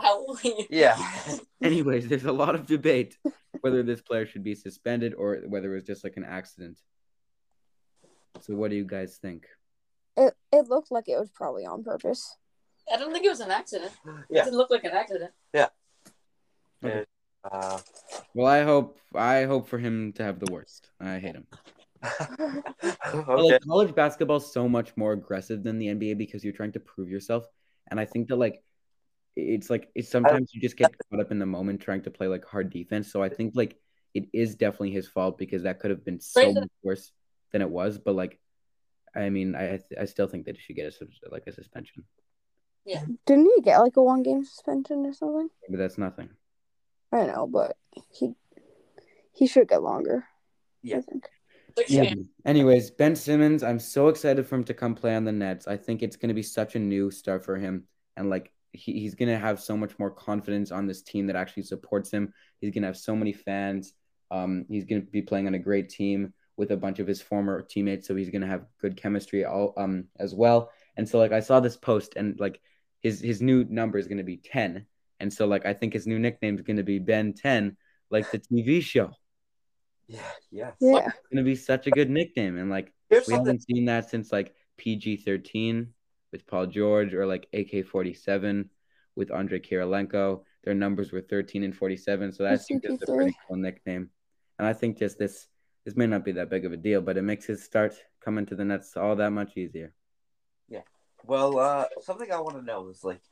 How will you? yeah. Anyways, there's a lot of debate whether this player should be suspended or whether it was just like an accident. So, what do you guys think? it, it looked like it was probably on purpose. I don't think it was an accident. It Yeah. didn't look like an accident. Yeah. Uh, Well, I hope I hope for him to have the worst. I hate him. Okay. like college basketball is so much more aggressive than the NBA because you're trying to prove yourself, and I think that like it's like it's sometimes you just get caught up in the moment trying to play like hard defense. So I think like it is definitely his fault because that could have been so much worse than it was. But like, I mean, I I still think that he should get a like a suspension, Yeah, Didn't he get like a one game suspension or something? but that's nothing. I know, but he he should get longer. Yeah. I think. Yeah. Anyways, Ben Simmons, I'm so excited for him to come play on the Nets. I think it's going to be such a new start for him. And like, he, he's going to have so much more confidence on this team that actually supports him. He's going to have so many fans. Um, he's going to be playing on a great team with a bunch of his former teammates. So he's going to have good chemistry all, um, as well. And so, like, I saw this post and like his, his new number is going to be 10. And so, like, I think his new nickname is going to be Ben 10, like the TV show. Yeah, yeah. Yeah. It's going to be such a good nickname. And like, Here's we something. haven't seen that since like PG 13 with Paul George or like AK 47 with Andre Kirilenko. Their numbers were 13 and 47. So that's just a pretty cool nickname. And I think just this this may not be that big of a deal, but it makes his start coming to the Nets all that much easier. Yeah. Well, uh, something I want to know is like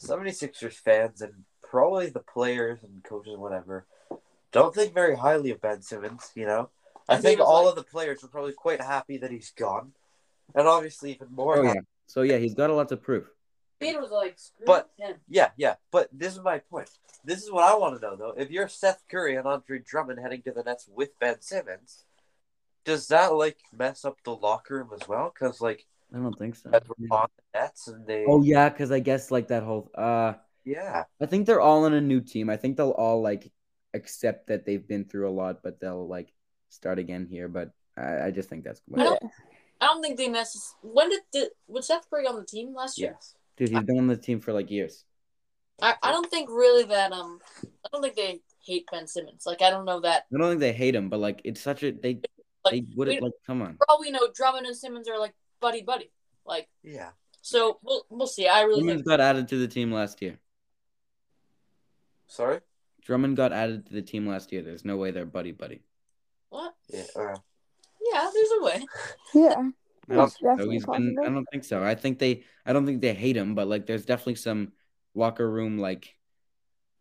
76ers fans and probably the players and coaches, whatever, don't think very highly of Ben Simmons, you know? I think all like- of the players are probably quite happy that he's gone. And obviously, even more. Oh, happy- yeah. So, yeah, he's got a lot to prove. Peter was like, screw But- him. yeah, yeah. But this is my point. This is what I want to know, though. If you're Seth Curry and Andre Drummond heading to the Nets with Ben Simmons, does that, like, mess up the locker room as well? Because, like, I don't think so. as we're on the Nets and they. Oh, yeah, because I guess like that whole. uh yeah. I think they're all in a new team. I think they'll all like accept that they've been through a lot, but they'll like start again here. But I, I just think that's I don't- Yeah. I don't think they necessarily. When did, did was Seth Curry on the team last year? Yes. dude. He's been on the team for like years. I, I don't think really that um I don't think they hate Ben Simmons. Like I don't know that. I don't think they hate him, but like it's such a they Like they wouldn't like come on. for all we know, Drummond and Simmons are like buddy buddy. Like Yeah. so we'll we'll see. I really Drummond think got added to the team last year. Sorry? Drummond got added to the team last year. There's no way they're buddy buddy. what? Yeah. Uh, Yeah, there's a way. Yeah. I don't It's think so. definitely He's been. I don't think so. I think they. I don't think they hate him, but like there's definitely some locker room like.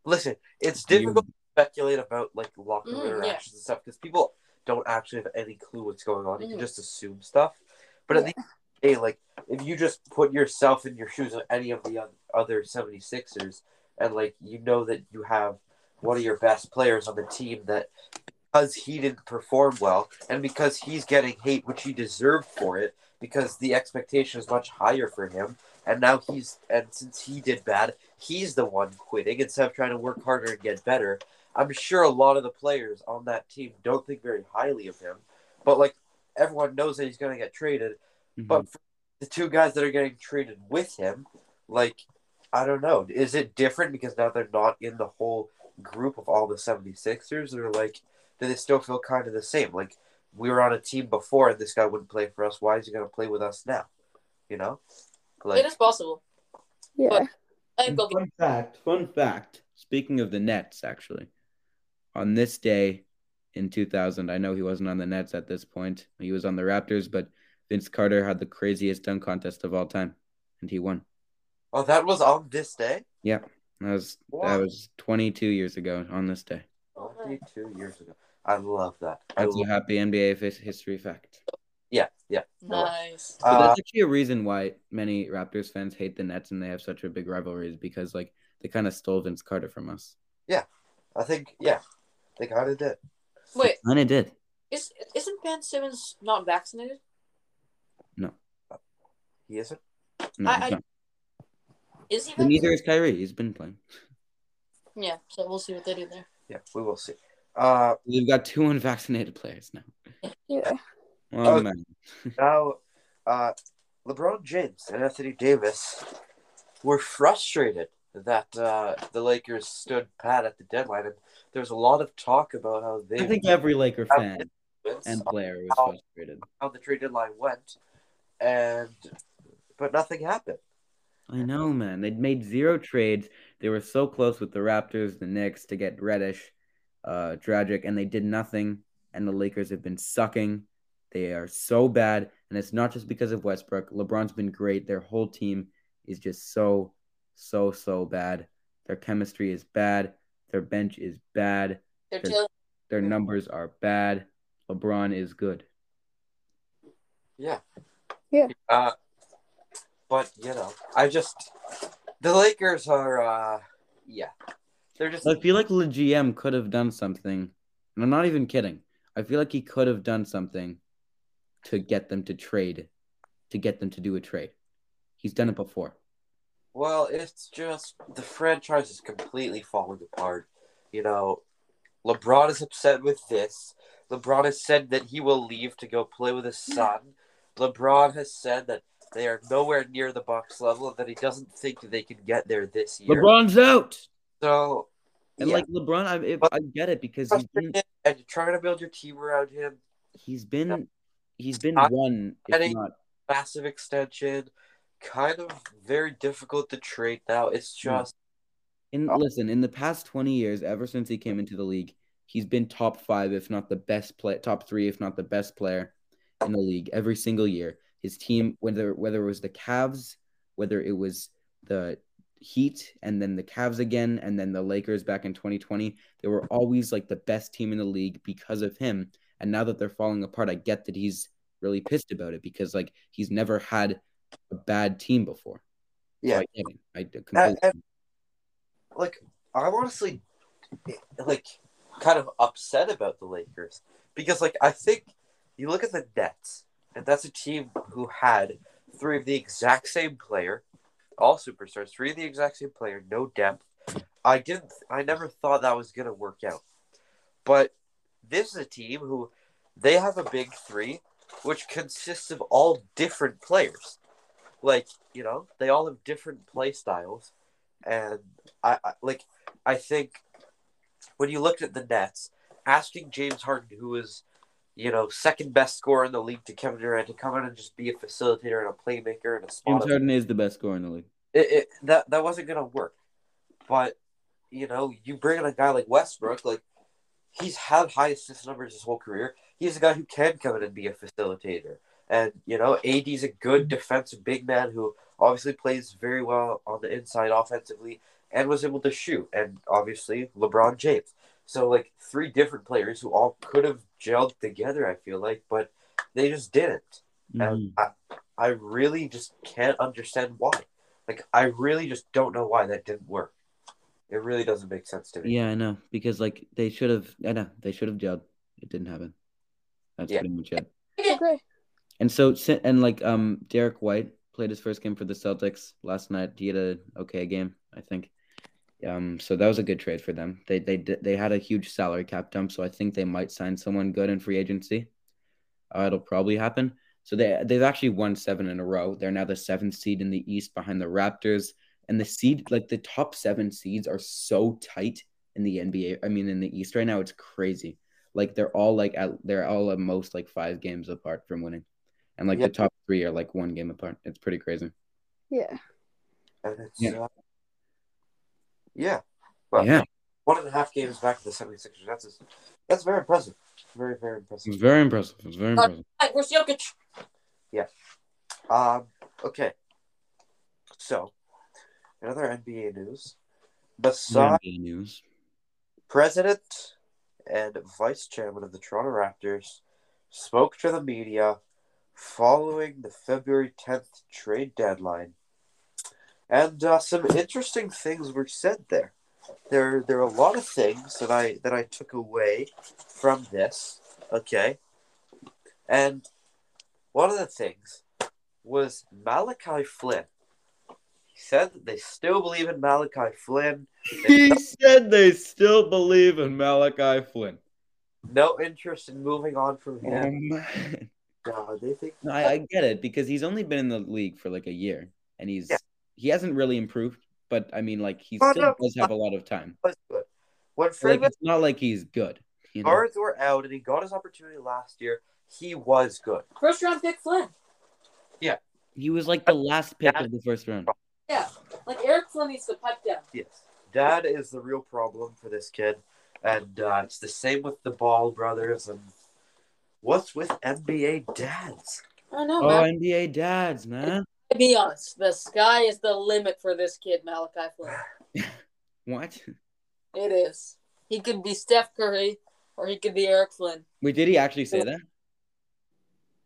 listen, it's You- difficult to speculate about like locker room Mm, yeah. interactions and stuff because people don't actually have any clue what's going on. You can Mhm. just assume stuff. But at the end of the day, like if you just put yourself in your shoes of any of the other 76ers and like you know that you have one of your best players on the team that because he didn't perform well and because he's getting hate which he deserved for it because the expectation is much higher for him and now he's and since he did bad he's the one quitting instead of trying to work harder and get better i'm sure a lot of the players on that team don't think very highly of him but like everyone knows that he's going to get traded Mhm. but for the two guys that are getting traded with him like i don't know is it different because now they're not in the whole group of all the 76ers? They're like do they still feel kind of the same like we were on a team before and this guy wouldn't play for us why is he going to play with us now you know like it is possible. Yeah. I think they'll get Fun fact. Fun fact. Speaking of the Nets, actually, on this day in 2000, I know he wasn't on the Nets at this point. He was on the Raptors, but Vince Carter had the craziest dunk contest of all time, and he won. oh that was on this day Yeah, That was Wow. that was 22 years ago on this day. 22 years ago i love that I That's a love, happy NBA history fact. yeah yeah nice. But uh, that's actually a reason why many Raptors fans hate the Nets and they have such a big rivalry is because like they kind of stole Vince Carter from us. Yeah, I think yeah they kind of did Wait, And it did. is isn't Ben Simmons not vaccinated? No, he isn't No, I- he's I- not. Is he neither is Kyrie. He's been playing. Yeah, so we'll see what they do there. yeah we will see uh We've got two unvaccinated players now. Yeah. Oh, Oh. man. Now, uh, LeBron James and Anthony Davis were frustrated that uh, the Lakers stood pat at the deadline, and there was a lot of talk about how they I think every Laker fan and player was how- frustrated. how the trade deadline went, and but nothing happened. I know, man. They'd made zero trades. They were so close with the Raptors, the Knicks to get Reddish, uh, Dragic, and they did nothing. And the Lakers have been sucking. They are so bad, and it's not just because of Westbrook. LeBron's been great. Their whole team is just so, so so bad. Their chemistry is bad. Their bench is bad. They're They're- Their numbers are bad. LeBron is good. Yeah. Yeah. Uh, but you know, I just the Lakers are. uh Yeah, they're just. I feel like the GM could have done something, and I'm not even kidding. I feel like he could have done something to get them to trade, to get them to do a trade. He's done it before. Well, it's just the franchise is completely falling apart. You know, LeBron is upset with this. LeBron has said that he will leave to go play with his son. LeBron has said that they are nowhere near the Bucks level and that he doesn't think they can get there this year. LeBron's out, So, and yeah, like LeBron, I if, I get it because he's been and you're trying to build your team around him. he's been he's been I- one if not Massive extension, kind of very difficult to trade now. It's hmm. just In Oh. listen, in the past 20 years, ever since he came into the league, he's been top five, if not the best play, top three, if not the best player in the league every single year. His team, whether whether it was the Cavs, whether it was the Heat, and then the Cavs again, and then the Lakers back in 2020, they were always like the best team in the league because of him. And now that they're falling apart, I get that he's really pissed about it because like he's never had a bad team before. So Yeah. I get it. I completely. like I'm honestly eh, like kind of upset about the Lakers because like I think you look at the Nets and that's a team who had three of the exact same player, all superstars, three of the exact same player, no depth. I didn't I never thought that was gonna work out. But this is a team who they have a big three, which consists of all different players. Like, you know, they all have different play styles. And I, I like I think when you looked at the Nets, asking James Harden, who is you know, second best scorer in the league to Kevin Durant to come in and just be a facilitator and a playmaker and a spot. James Harden is the best scorer in the league. It, it that that wasn't gonna work. But you know, you bring in a guy like Westbrook, like he's had high assist numbers his whole career. He's a guy who can come in and be a facilitator. And you know, AD's a good defensive big man who obviously plays very well on the inside offensively and was able to shoot. And obviously LeBron James. So like three different players who all could have gelled together, I feel like, but they just didn't. And mm-hmm. I, I really just can't understand why. Like, I really just don't know why that didn't work. It really doesn't make sense to me. Yeah, I know because like they should have. I know they should have gelled. It didn't happen. That's Yeah. pretty much it. Okay. And so and like um Derrick White played his first game for the Celtics last night. He had a okay game, I think. Um, so that was a good trade for them. They they they had a huge salary cap dump, so I think they might sign someone good in free agency. Uh, it'll probably happen. So they they've actually won seven in a row. They're now the seventh seed in the East behind the Raptors. And the seed, like the top seven seeds, are so tight in the NBA. I mean, in the East right now, it's crazy. Like they're all like at they're all at most like five games apart from winning, and like Yeah. the top three are like one game apart. It's pretty crazy. Yeah. Yeah. yeah. Uh, yeah. Well, yeah, one and a half games back to the 76ers. That's, just- that's very impressive. Very, very impressive. it's very impressive. It's very Uh, impressive. Hey, where's Jokic? Um, okay. So, another NBA news. Besides NBA news. president and vice chairman of the Toronto Raptors spoke to the media following the February 10th trade deadline. And uh, some interesting things were said there. There there are a lot of things that I that I took away from this, okay? And one of the things was Malachi Flynn. He said that they still believe in Malachi Flynn. He said they still believe in Malachi Flynn. No interest in moving on from him. man. Uh, they think No, I, I get it because he's only been in the league for like a year, and he's Yeah. he hasn't really improved. But I mean, like he still no. does have a lot of time. good. When Like it's not like he's good. You know? guards were out and he got his opportunity last year, he was good. First round pick Flynn. Yeah. He was like the last pick of the first round. Yeah. Like Eric Flynn needs to pipe down. Yes. Dad is the real problem for this kid. And uh, it's the same with the Ball brothers. And what's with NBA dads? I know, Oh, man. NBA dads, man. To Be honest. The sky is the limit for this kid, Malachi Flynn. What? It is. He could be Steph Curry or he could be Eric Flynn. Wait, did he actually say that?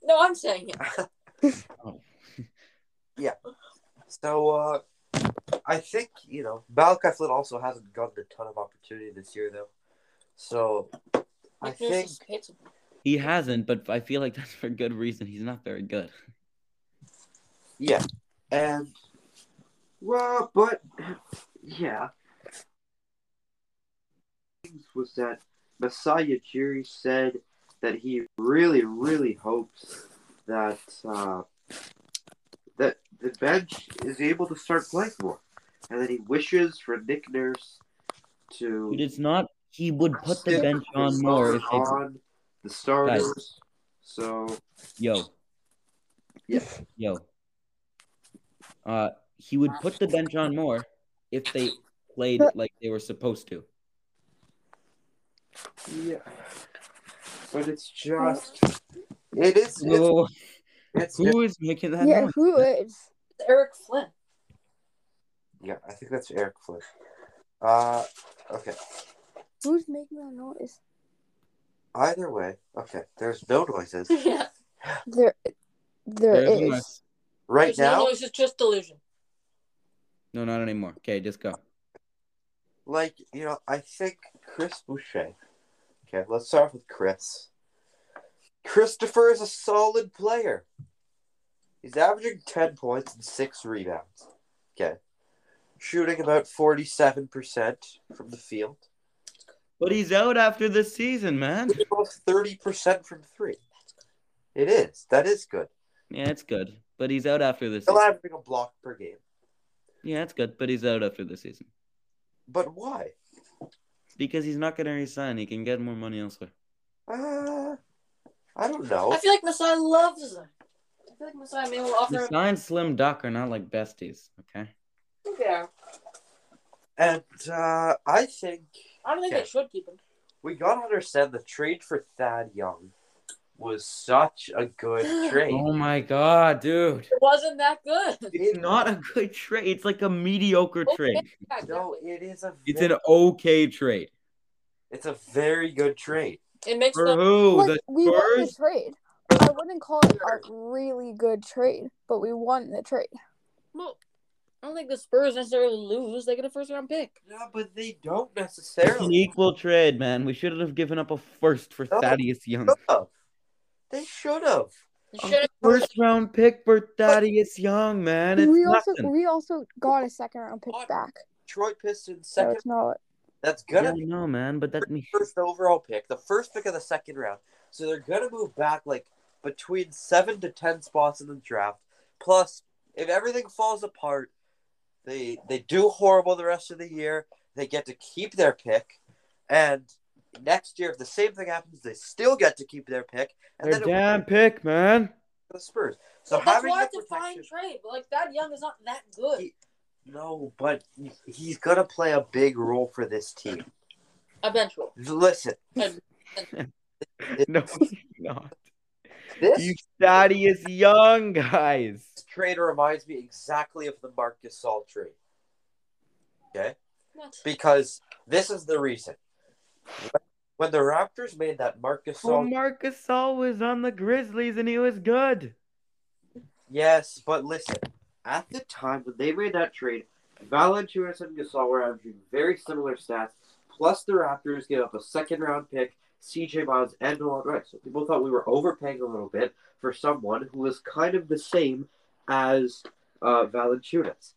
No, I'm saying it. Oh. So uh, I think you know Malachi Flynn also hasn't gotten a ton of opportunity this year though. So I Nick think just hates him. He hasn't, but I feel like that's for good reason. He's not very good. yeah, and well, but yeah, was that Masai Ujiri said that he really, really hopes that uh, that the bench is able to start playing more, and that he wishes for Nick Nurse to Dude, it's not. He would put the bench on more if they. on the starters. So Yo. Yeah. Yo. Uh, he would put the bench on more if they played like they were supposed to. yeah, but it's just it is it's, Whoa, it's who is making that yeah, noise? who is? Eric Flynn. yeah. I think that's Eric Flynn. Uh, okay. Who's making that noise? Either way, okay. There's no noises yeah. There, there There's is. noise. right There's now. no noise, it's just delusion. No, not anymore. Okay, just go. like you know, I think Chris Boucher. Okay, let's start with Chris. Christopher is a solid player. He's averaging ten points and six rebounds. Okay, shooting about forty-seven percent from the field. But he's out after the season, man. Almost thirty percent from three. It is. That is good. Yeah, it's good. But he's out after the Still season. averaging a block per game. Yeah, it's good. But he's out after the season But why? Because he's not going to resign. He can get more money elsewhere. Uh, I don't know. I feel like Masai loves him. I feel like Masai may will offer him. Masai and Slim Duck are not like besties. Okay. Yeah. And uh, I think I don't think Yeah. they should keep him. we gotta understand the trade for Thad Young was such a good trade. Oh my god, dude. It wasn't that good. It's not a good trade. It's like a mediocre Okay. trade. No, it is a. It's an okay trade. It's a very good trade. It makes For them. who? Like, The we won the trade. I wouldn't call it a really good trade, but we won the trade. Well, I don't think the Spurs necessarily lose. They get a first round pick. No, but they don't It's an necessarily. equal trade, man. We shouldn't have given up a first for No. Thaddeus Young. Should've. They should have. They A should have. first round pick for Thaddeus Young, man. It's we also nothing. we also got a second round pick What? back. Detroit Pistons So second. it's not That's Yeah, gonna I be know, man, but that the first overall pick, the first pick of the second round. So they're gonna move back like between seven to ten spots in the draft. Plus, if everything falls apart, they they do horrible the rest of the year. They get to keep their pick, and next year, if the same thing happens, they still get to keep their pick, and their then it damn pick, man. the Spurs. So So that's having why the it's a fine protection. trade. But like Thad Young is not that good. He- No, but he's gonna play a big role for this team. Eventually. Listen, no, he's not. this You Thaddeus Young, guys. trade reminds me exactly of the Marcus Gasol trade. Okay, What? because this is the reason. When the Raptors made that Marcus Well, Marcus Gasol was on the Grizzlies and he was good. yes, but listen, at the time when they made that trade, Valanciunas and Gasol were averaging very similar stats. Plus, the Raptors gave up a second round pick, C.J. Miles, and Delon Wright. So people thought we were overpaying a little bit for someone who was kind of the same as uh, Valanciunas.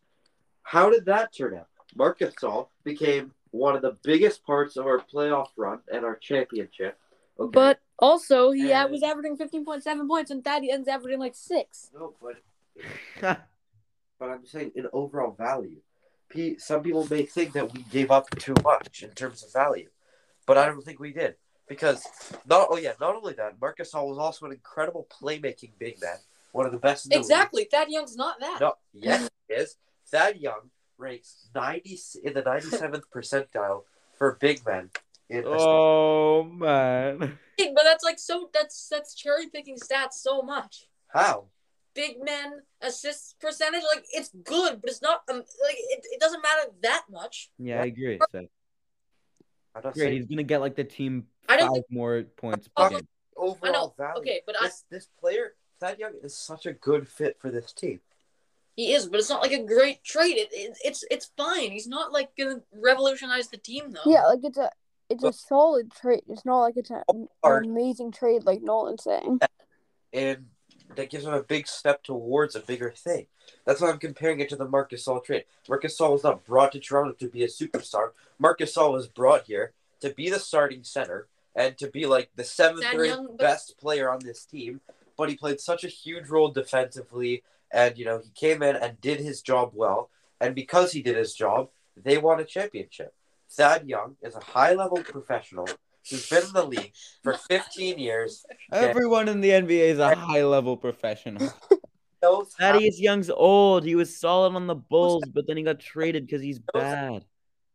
How did that turn out? Marc Gasol became one of the biggest parts of our playoff run and our championship. Okay. But also, he And- was averaging 15.7 points, and Thaddeus ends averaging like six. no, but but I'm saying in overall value. P- Some people may think that we gave up too much in terms of value, but I don't think we did because not oh yeah, not only that, Marcus Gasol was also an incredible playmaking big man, one of the best. In the league. Exactly. Thad Young's not that. No, yes, he is. Thad Young ranks 90 in the 97th percentile for big men. In oh man. But that's like so. That's that's cherry picking stats so much How? big men assist percentage, like it's good, but it's not um, like it, it doesn't matter that much. Yeah, I agree. So, I'm not great. saying He's gonna get like the team I five don't think more points per game. overall value. Okay, but I, This this player, Thad Young, is such a good fit for this team. He is, but it's not like a great trade. It, it it's it's fine. He's not like gonna revolutionize the team though. Yeah, like it's a it's a solid trade. It's not like it's a, an amazing trade like Nolan's saying. and that gives him a big step towards a bigger thing. That's why I'm comparing it to the Marcus Gasol trade. Marcus Gasol was not brought to Toronto to be a superstar. Marcus Gasol was brought here to be the starting center and to be like the seventh or eighth Young, but- best player on this team. But he played such a huge role defensively, and you know he came in and did his job well. And because he did his job, they won a championship. Thad Young is a high level professional who's been in the league for 15 years. Everyone in the NBA is a high level professional. Knows Thaddeus Young's old. He was solid on the Bulls, but then he got traded because he's bad.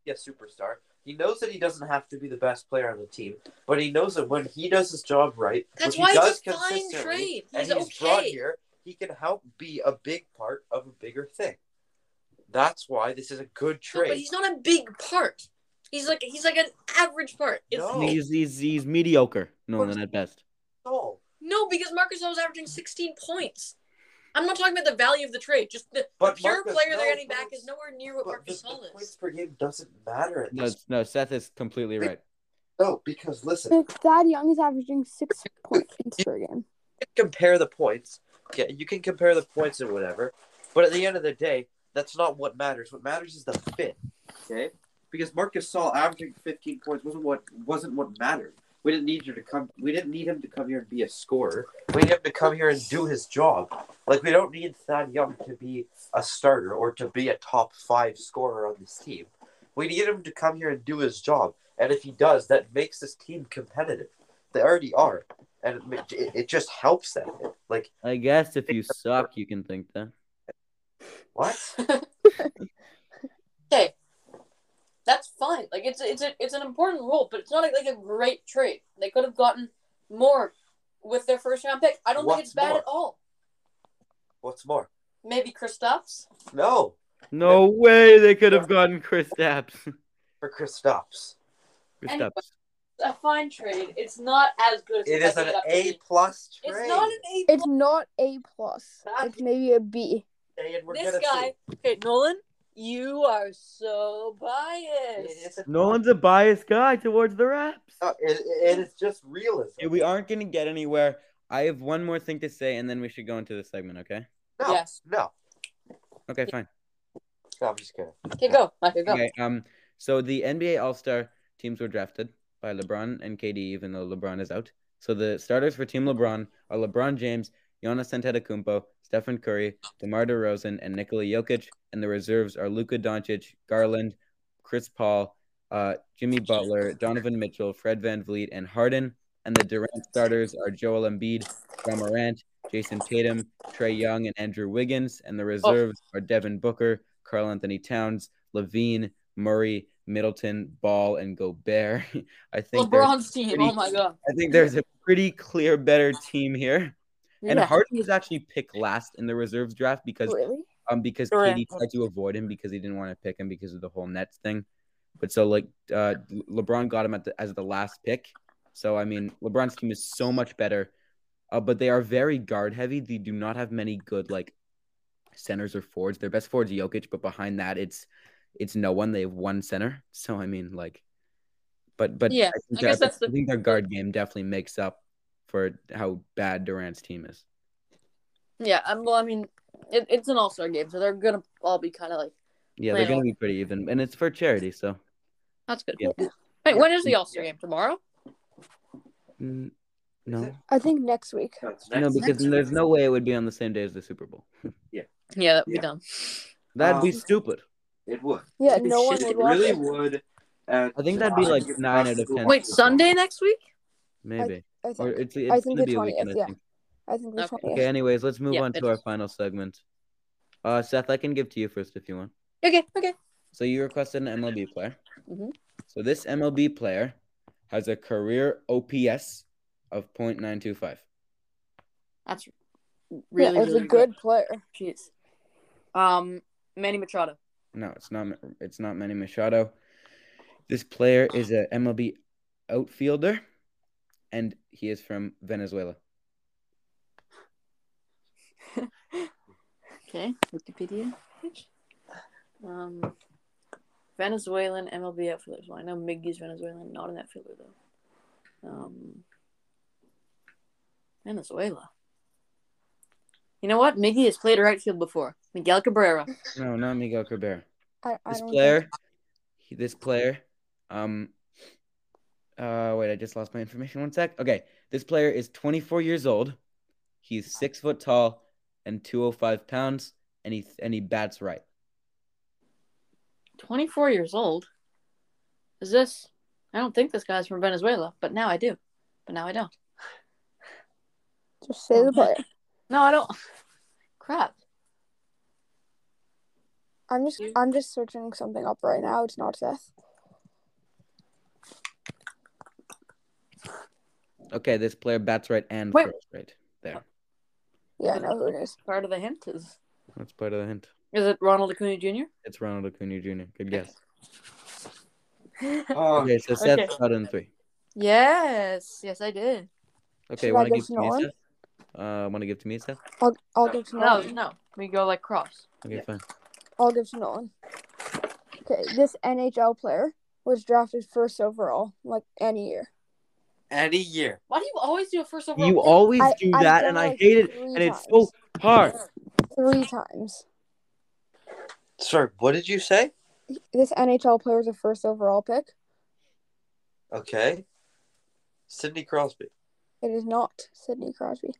be a superstar. He knows that he doesn't have to be the best player on the team, but he knows that when he does his job right, That's which why he does it's a fine consistently, trade. and He's he's brought okay. here, he can help be a big part of a bigger thing. That's why this is a good No, trade. but he's not a big part. He's like he's like an average part. It's, No. He's, he's he's mediocre. No, than at best. No, No, because Marcus was averaging 16 points. I'm not talking about the value of the trade. Just the, the pure Marcus- player no, they're getting back is nowhere near what Marcus the Gasol points per game doesn't matter at No, this. no, Seth is completely right. No, because listen, Like, Thad Young is averaging six points per game. compare the points. Yeah, you can compare the points and whatever, but at the end of the day, that's not what matters. What matters is the fit. Okay, because Marcus Gasol averaging 15 points wasn't what wasn't what mattered. We didn't need you to come. We didn't need him to come here and be a scorer. We need him to come here and do his job. Like we don't need Thad Young to be a starter or to be a top five scorer on this team. We need him to come here and do his job. And if he does, that makes this team competitive. They already are, and it, it, it just helps them. Like I guess if you suck, you can think that. what? Okay, that's fine. Like it's it's a, it's an important role, but it's not like, like a great trade. They could have gotten more with their first round pick. I don't think it's bad more? at all. What's more? Maybe Kristaps. No, No way they could have gotten Chris Stapps. for Kristaps. Chris And- Stapps. A fine trade. It's not as good as it's an making up to A plus trade. It's not an A. It's not A plus. It's maybe a B. And we're this gonna guy. Okay, Nolan, you are so biased. It's a, Nolan's a biased guy towards the Raps. no, it, it is just realism. Yeah, we aren't gonna get anywhere. I have one more thing to say, and then we should go into the segment. Okay? no, Yes. no, Okay, fine. no. I'm just kidding. Okay, go. Okay, go. Okay. Um. So the NBA All Star teams were drafted by LeBron and KD, even though LeBron is out. So the starters for Team LeBron are LeBron James, Giannis Antetokounmpo, Stephen Curry, DeMar DeRozan, and Nikola Jokic. And the reserves are Luka Doncic, Garland, Chris Paul, uh, Jimmy Butler, Donovan Mitchell, Fred VanVleet, and Harden. And the Durant starters are Joel Embiid, Ja Morant, Jayson Tatum, Trae Young, and Andrew Wiggins. And the reserves are Devin Booker, Karl Anthony Towns, LaVine, Murray, Middleton, Ball, and Gobert. I think LeBron's team. pretty- Oh my god. I think there's a pretty clear better team here. And Yeah. Harden was actually picked last in the reserves draft because Really? um because Durant. KD tried to avoid him because he didn't want to pick him because of the whole Nets thing. But so like uh LeBron got him at the, as the last pick. So I mean LeBron's team is so much better. Uh, but they are very guard heavy. They do not have many good like centers or forwards. Their best forwards Jokic, but behind that it's it's no one. They have one center. So I mean like but but Yeah, think I guess their- that's the- I think their guard game definitely makes up for how bad Durant's team is. Yeah. Um, well, I mean, it, it's an All Star game, so they're gonna all be kind of like Yeah, they're gonna be pretty even, and it's for charity. So that's good. Yeah. Wait, when is the All Star game? Tomorrow? Mm, no, I think next week. No, it's no, because next there's week. no way it would be on the same day as the Super Bowl. Yeah, Yeah, that'd be Yeah. dumb. That'd be Um, stupid. It would. Yeah, It no one would it watch really it. would. And I think that'd be like nine out of possible. 10. Wait, Sunday next week? Maybe, I or think. it's it's I think gonna the be a weekend. 20th, I think. I think the Okay. 20th. Okay. Anyways, let's move Yeah, on it to our final segment. Uh, Seth, I can give to you first if you want. Okay, okay. So you requested an MLB player. Mhm. So this MLB player has a career OPS of .925. That's really, yeah, it's really a good player. Jeez. Um, Manny Machado. No, it's not. It's not Manny Machado. This player is a MLB outfielder, and he is from Venezuela. okay, Wikipedia. page. Um, Venezuelan MLB outfielders. Well, I know Miggy's Venezuelan, not an outfielder though. Um, Venezuela. You know what? Miggy has played right field before. Miguel Cabrera. No, not Miguel Cabrera. I, I This player, think- he, this player, um, uh, wait, I just lost my information. One sec. Okay, this player is 24 years old. He's six foot tall and 205 pounds, and he and he bats right. 24 years old. Is this? I don't think this guy's from Venezuela, but now I do. But now I don't. just say the player. No, I don't. Crap. I'm just You- I'm just searching something up right now. It's not Seth. Okay, this player bats right and Wait. throws right. There, Yeah, I know who it is. Part of the hint is. that's part of the hint. Is it Ronald Acuna Jr.? It's Ronald Acuna Jr. Good guess. Oh, Okay, so Seth Okay. got in three. yes, yes, I did. Okay, I want to give to to me, Nolan? Seth? Uh, want to give to me, Seth? I'll I'll give to No, Nolan. no, we go like cross. Okay, fine. I'll give to Nolan. Okay, this NHL player was drafted first overall, like any year. any year. Why do you always do a first overall? You pick? always I- do I've that, and it, I hate it, three and it's so hard. Three times. Sorry, what did you say? This NHL player was a first overall pick. Okay. Sidney Crosby. It is not Sidney Crosby.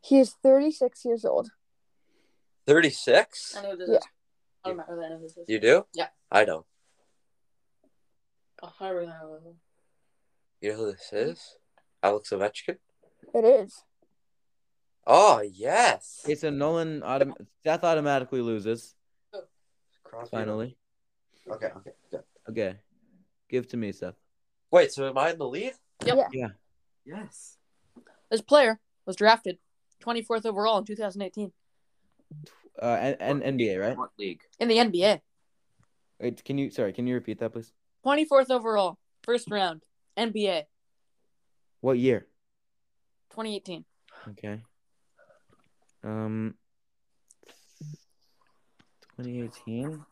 He is 36 years old. 36? I know this Yeah. is. I don't remember that. I know who this. You do? Yeah. I don't. Oh, I remember. You know who this is? Alex Ovechkin? It is. Oh, yes. Okay, so Nolan, autom- Seth automatically loses, oh. Crosby. finally. Okay, okay, okay. Okay, give to me, Seth. Wait, so am I in the lead? Yep. Yeah. Yeah. Yes. This player was drafted 24th overall in 2018 Uh, and, and NBA, right? What league? in the NBA. Wait, can you, sorry, can you repeat that, please? 24th overall, first round, NBA, What year? 2018. Okay. Um, 2018.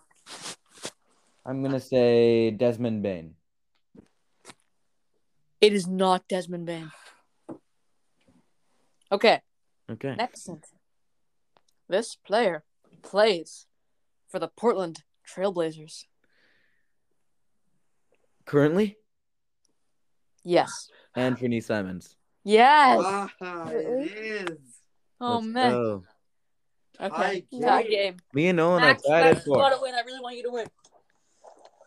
I'm gonna say Desmond Bane. It is not Desmond Bane. Okay, Okay. next sentence. This player plays for the Portland Trailblazers. Currently, Yes. Anthony Simons. Yes. Really? it is. oh Let's man. go. Okay. Tie Tie game. game. Me and Nolan Max, are tied Max, at you four. gotta win. I really want you to win.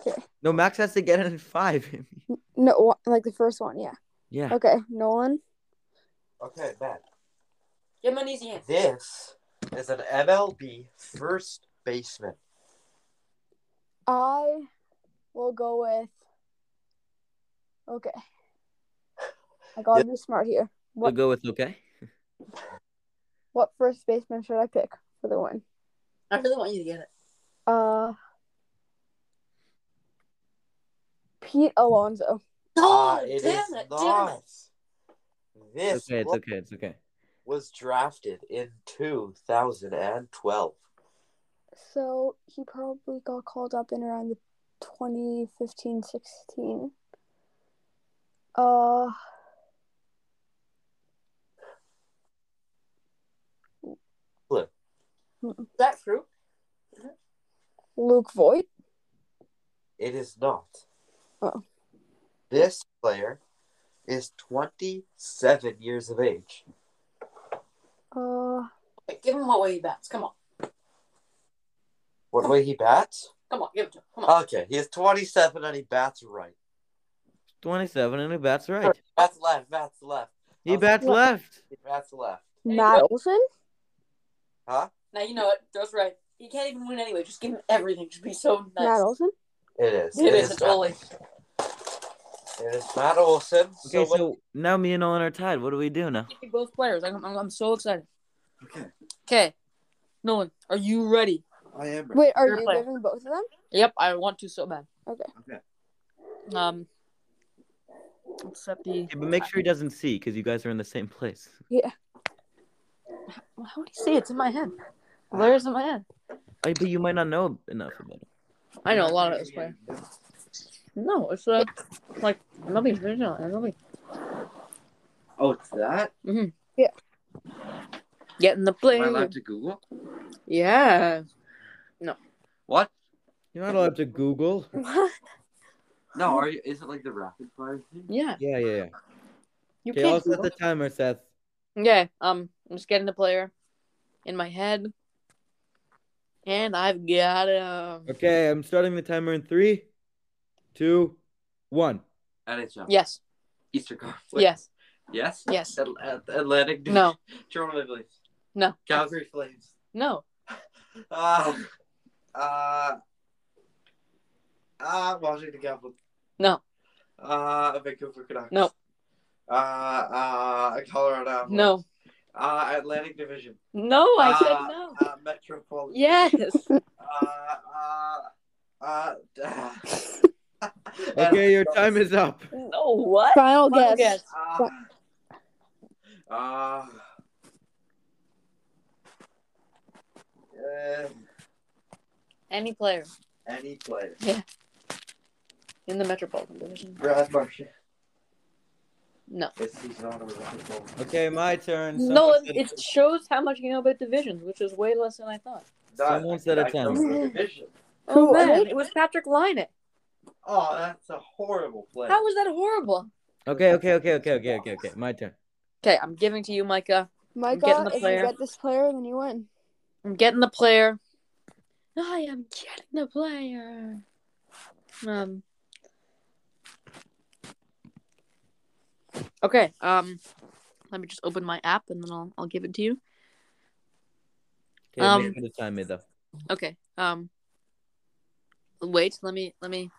Okay. No, Max has to get it in five. No, like the first one, yeah. yeah. Okay, Nolan. Okay, man. Give him an easy hint. This is an MLB first baseman. I will go with. Okay. I gotta be smart here. We'll What go with okay. what first baseman should I pick for the win? I really want you to get it. Uh. Pete Alonso. Oh, it damn is it, damn it. This Okay, it's okay. It's okay. Was drafted in 2012. So he probably got called up in around the 2015 16. Uh. Is that true? Luke Voit. It is not. Oh. This player is 27 years of age. Uh. Wait, give him what way he bats. Come on. What way he bats? Come on, give it to him. Come on. Okay, he is 27 and he bats right. 27 and he bats right. Bats left, bats left. He bats left. He bats left. There you Matt go. Olson. Huh? Now you know it. Throws right. He can't even win anyway. Just give him everything. Just be so nice. Matt Olson. It is. It is. Matt- Totally. It is Matt Olson. Okay, so, so now me and Nolan are tied. What do we do now? Both players. I'm, I'm, I'm so excited. Okay. Okay. Nolan, are you ready? I am. ready. Wait, are Fair you play. giving both of them? Yep, I want to so bad. Okay. Okay. Um. Let's the. Yeah, but make sure he doesn't see because you guys are in the same place. Yeah. How would he see? it's in my head? Where's in my head? Oh, but you might not know enough about it. I know a lot of this player. No, it's uh, like nothing's original. Nothing. Oh, it's that. Get in the Am play. I allowed to Google? Yeah. No. What? You're not allowed to Google. What? No, are you? Is it like the rapid fire thing? Yeah. Yeah, yeah, yeah. You Okay, I'll can't. set the timer, Seth. Yeah. Um. I'm just getting the player in my head, and I've got him. Okay, I'm starting the timer in three, two, one. NHL. Yes. Eastern Conference. Yes. Yes. Yes. At- at- Atlantic. No. Toronto Maple Leafs. No. Calgary Flames. No. Uh, uh, uh, Washington Capitals. No. Uh, Vancouver Canucks. No. Uh, uh, Colorado. Avalanche. No. Uh, Atlantic Division. No. I uh, said no. Uh, Metropolitan. Yes. Uh, uh, uh, uh, Okay, your time is up. no. What? Final Final guess. guess. Uh, uh, uh, Any player any player. Yeah. In the Metropolitan Division. Brad Marchand. No. Is he's not a Metropolitan. Okay, my turn. No, it, it shows how much you know about divisions, which is way less than I thought. Someone said a I know ten. division. Oh Who, man, it was Patrik Laine. Oh, that's a horrible play. How was that horrible? Okay, okay, okay, okay, okay, okay, okay. My turn. Okay, I'm giving to you, Micah. Micah, getting the if player. you get this player, then you win. I'm getting the player. I am getting the player. Um. Okay. Um. Let me just open my app and then I'll I'll give it to you. Okay, Um, make sure time though. Okay. Um. Wait. Let me. Let me.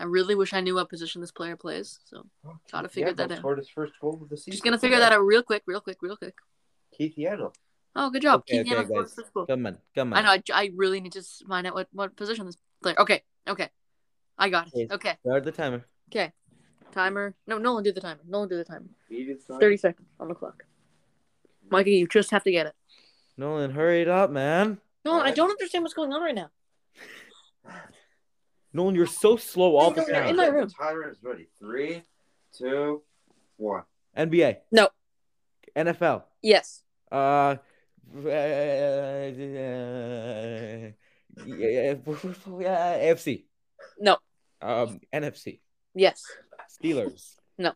I really wish I knew what position this player plays. So oh, Gotta figure that out. Scored his first goal of the season. just gonna figure that out real quick, real quick, real quick. Keith Yandle. Oh, good job. Okay, Keith okay, Yandle guys. first goal. Come on, come on. I know. I, I really need to find out what, what position this player. Okay, okay, I got it. Okay. Okay, Start the timer. Okay, timer. No, Nolan, do the timer. Nolan, do the timer. Thirty seconds on the clock. Mikey, you just have to get it. Nolan, hurry it up, man. Nolan, I don't understand what's going on right now. Nolan, you're so slow all the I know, you're time. in my room. The timer is ready. Three, two, one. NBA. No. NFL. Yes. Uh, uh, yeah, AFC. No. Um, NFC. Yes. Steelers. No.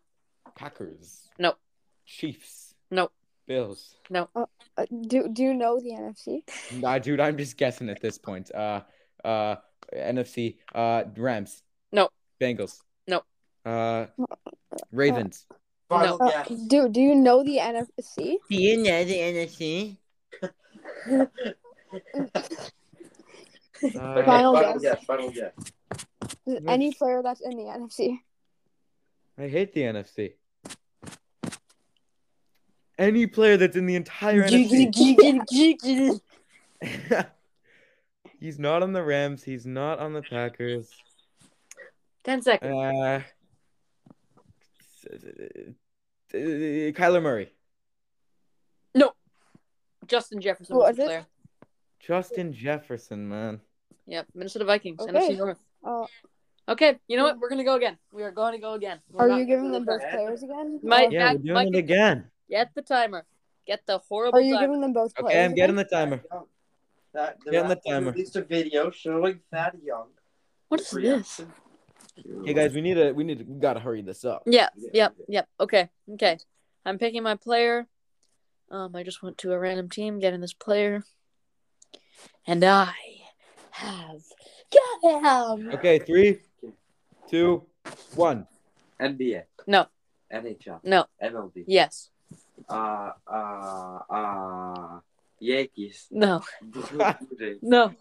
Packers. No. Chiefs. No. Bills. Uh, do Do you know the NFC? Nah, dude, I'm just guessing at this point. Uh, uh, NFC. Uh, Rams. No. Bengals. No. Uh, Ravens. Final Uh, do Do you know the NFC? Do you know the NFC? Okay, Uh, Final final guess. guess. Final guess. Any player that's in the NFC? I hate the NFC. Any player that's in the entire NFC. He's not on the Rams. He's not on the Packers. Ten seconds. Uh, Kyler Murray. No. Justin Jefferson Who was the it? player. Justin Jefferson, man. Yep. Minnesota Vikings. Okay. NFC North. Uh, Okay. You know what? We're gonna go again. We are going to go again. We're are you giving them both players again? Mike, Or- Yeah, Matt, we're doing Mike- it again. Get the timer. Get the horrible Are you timer. giving them both players? Okay, I'm getting again? the timer. That, the Get on the Raptors timer. Released a video showing Thad Young. What is this? Hey guys, we need to we need to we gotta hurry this up. Yeah, Yeah, yep, yeah. yep. Okay, okay. I'm picking my player. Um, I just went to a random team, getting this player, and I have got him. Okay, three, two, one. NBA. No. NHL. No. MLB. Yes. Uh, uh, uh, Yankees. No. Blue Jays. No.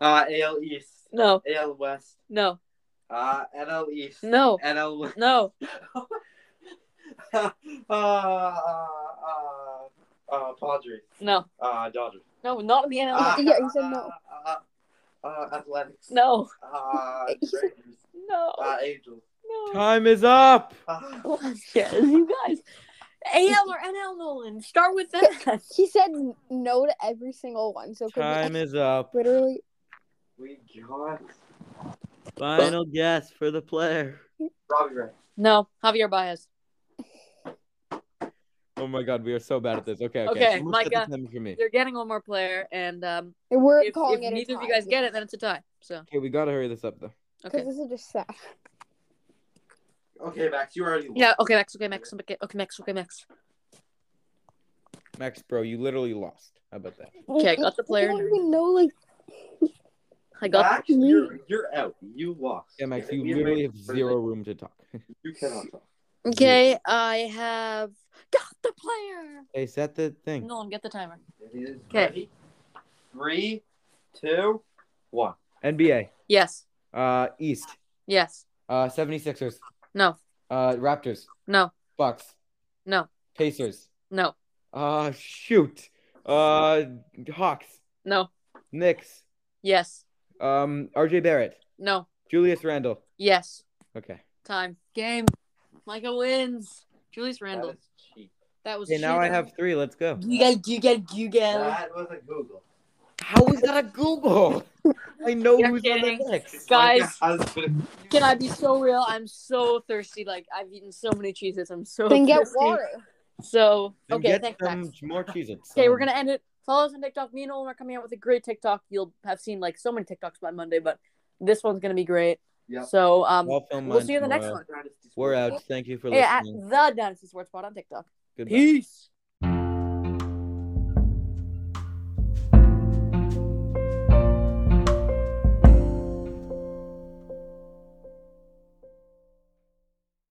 uh, AL East. No. AL West. No. Uh, NL East. No. NL West. No. uh, uh, uh, Uh, Padres. No. Uh, Dodgers. No, not in the NL. Uh, Yeah, he said no. Uh, uh, uh, Athletics. no. Uh, said- Rangers. No. Uh, Angels. no. Time is up. Uh, Yes, you guys. AL or NL, Nolan. Start with that. He said no to every single one. So could Time we, is up. literally, we got Final guess for the player. Robbie Ray. No, Javier Baez. Oh my god, we are so bad at this. Okay, okay. Okay, Someone set the Micah. timer for me. You're getting one more player, and um, we're if, calling if it. neither of you guys get it, then it's a tie. So Okay, we gotta hurry this up though. because okay. this is just sad. Okay, Max, you already won. Yeah. Okay, Max. Okay, Max. Okay, okay, Max. Okay, Max. Max, bro, you literally lost. How about that? Okay, I got the player. I don't even know. Like, I got. Max, you're, you're out. You lost. Yeah, Max, you literally have zero room to talk. You cannot talk. Okay, I have got the player. Hey, set the thing. Nolan, get the timer. It is 'Kay. ready. Three, two, one. NBA. Yes. Uh, East. Yes. Uh, 76ers. No. Uh, Raptors. No. Bucks. No. Pacers. No. Uh, shoot. Uh, Hawks. No. Knicks. Yes. Um, RJ Barrett. No. Julius Randle. Yes. Okay. Time. Game. Micah wins. Julius Randle. That is cheap. That was. Okay, now I have three. Let's go. You get. You get. You get. That was a Google. How is that a Google? I know You're who's on the kidding. Guys. Can I be so real? I'm so thirsty. Like I've eaten so many cheeses. I'm so then get water. So Then okay, get thanks, some Max. more Cheez-Its. Okay, we're gonna end it. Follow us on TikTok. Me and Nolan are coming out with a great TikTok. You'll have seen like so many TikToks by Monday, but this one's gonna be great. Yep. So um, I'll film we'll see you in the next one. We're out. Thank you for listening. Yeah, at the Dynasty Sports Pod on TikTok. Goodbye. Peace.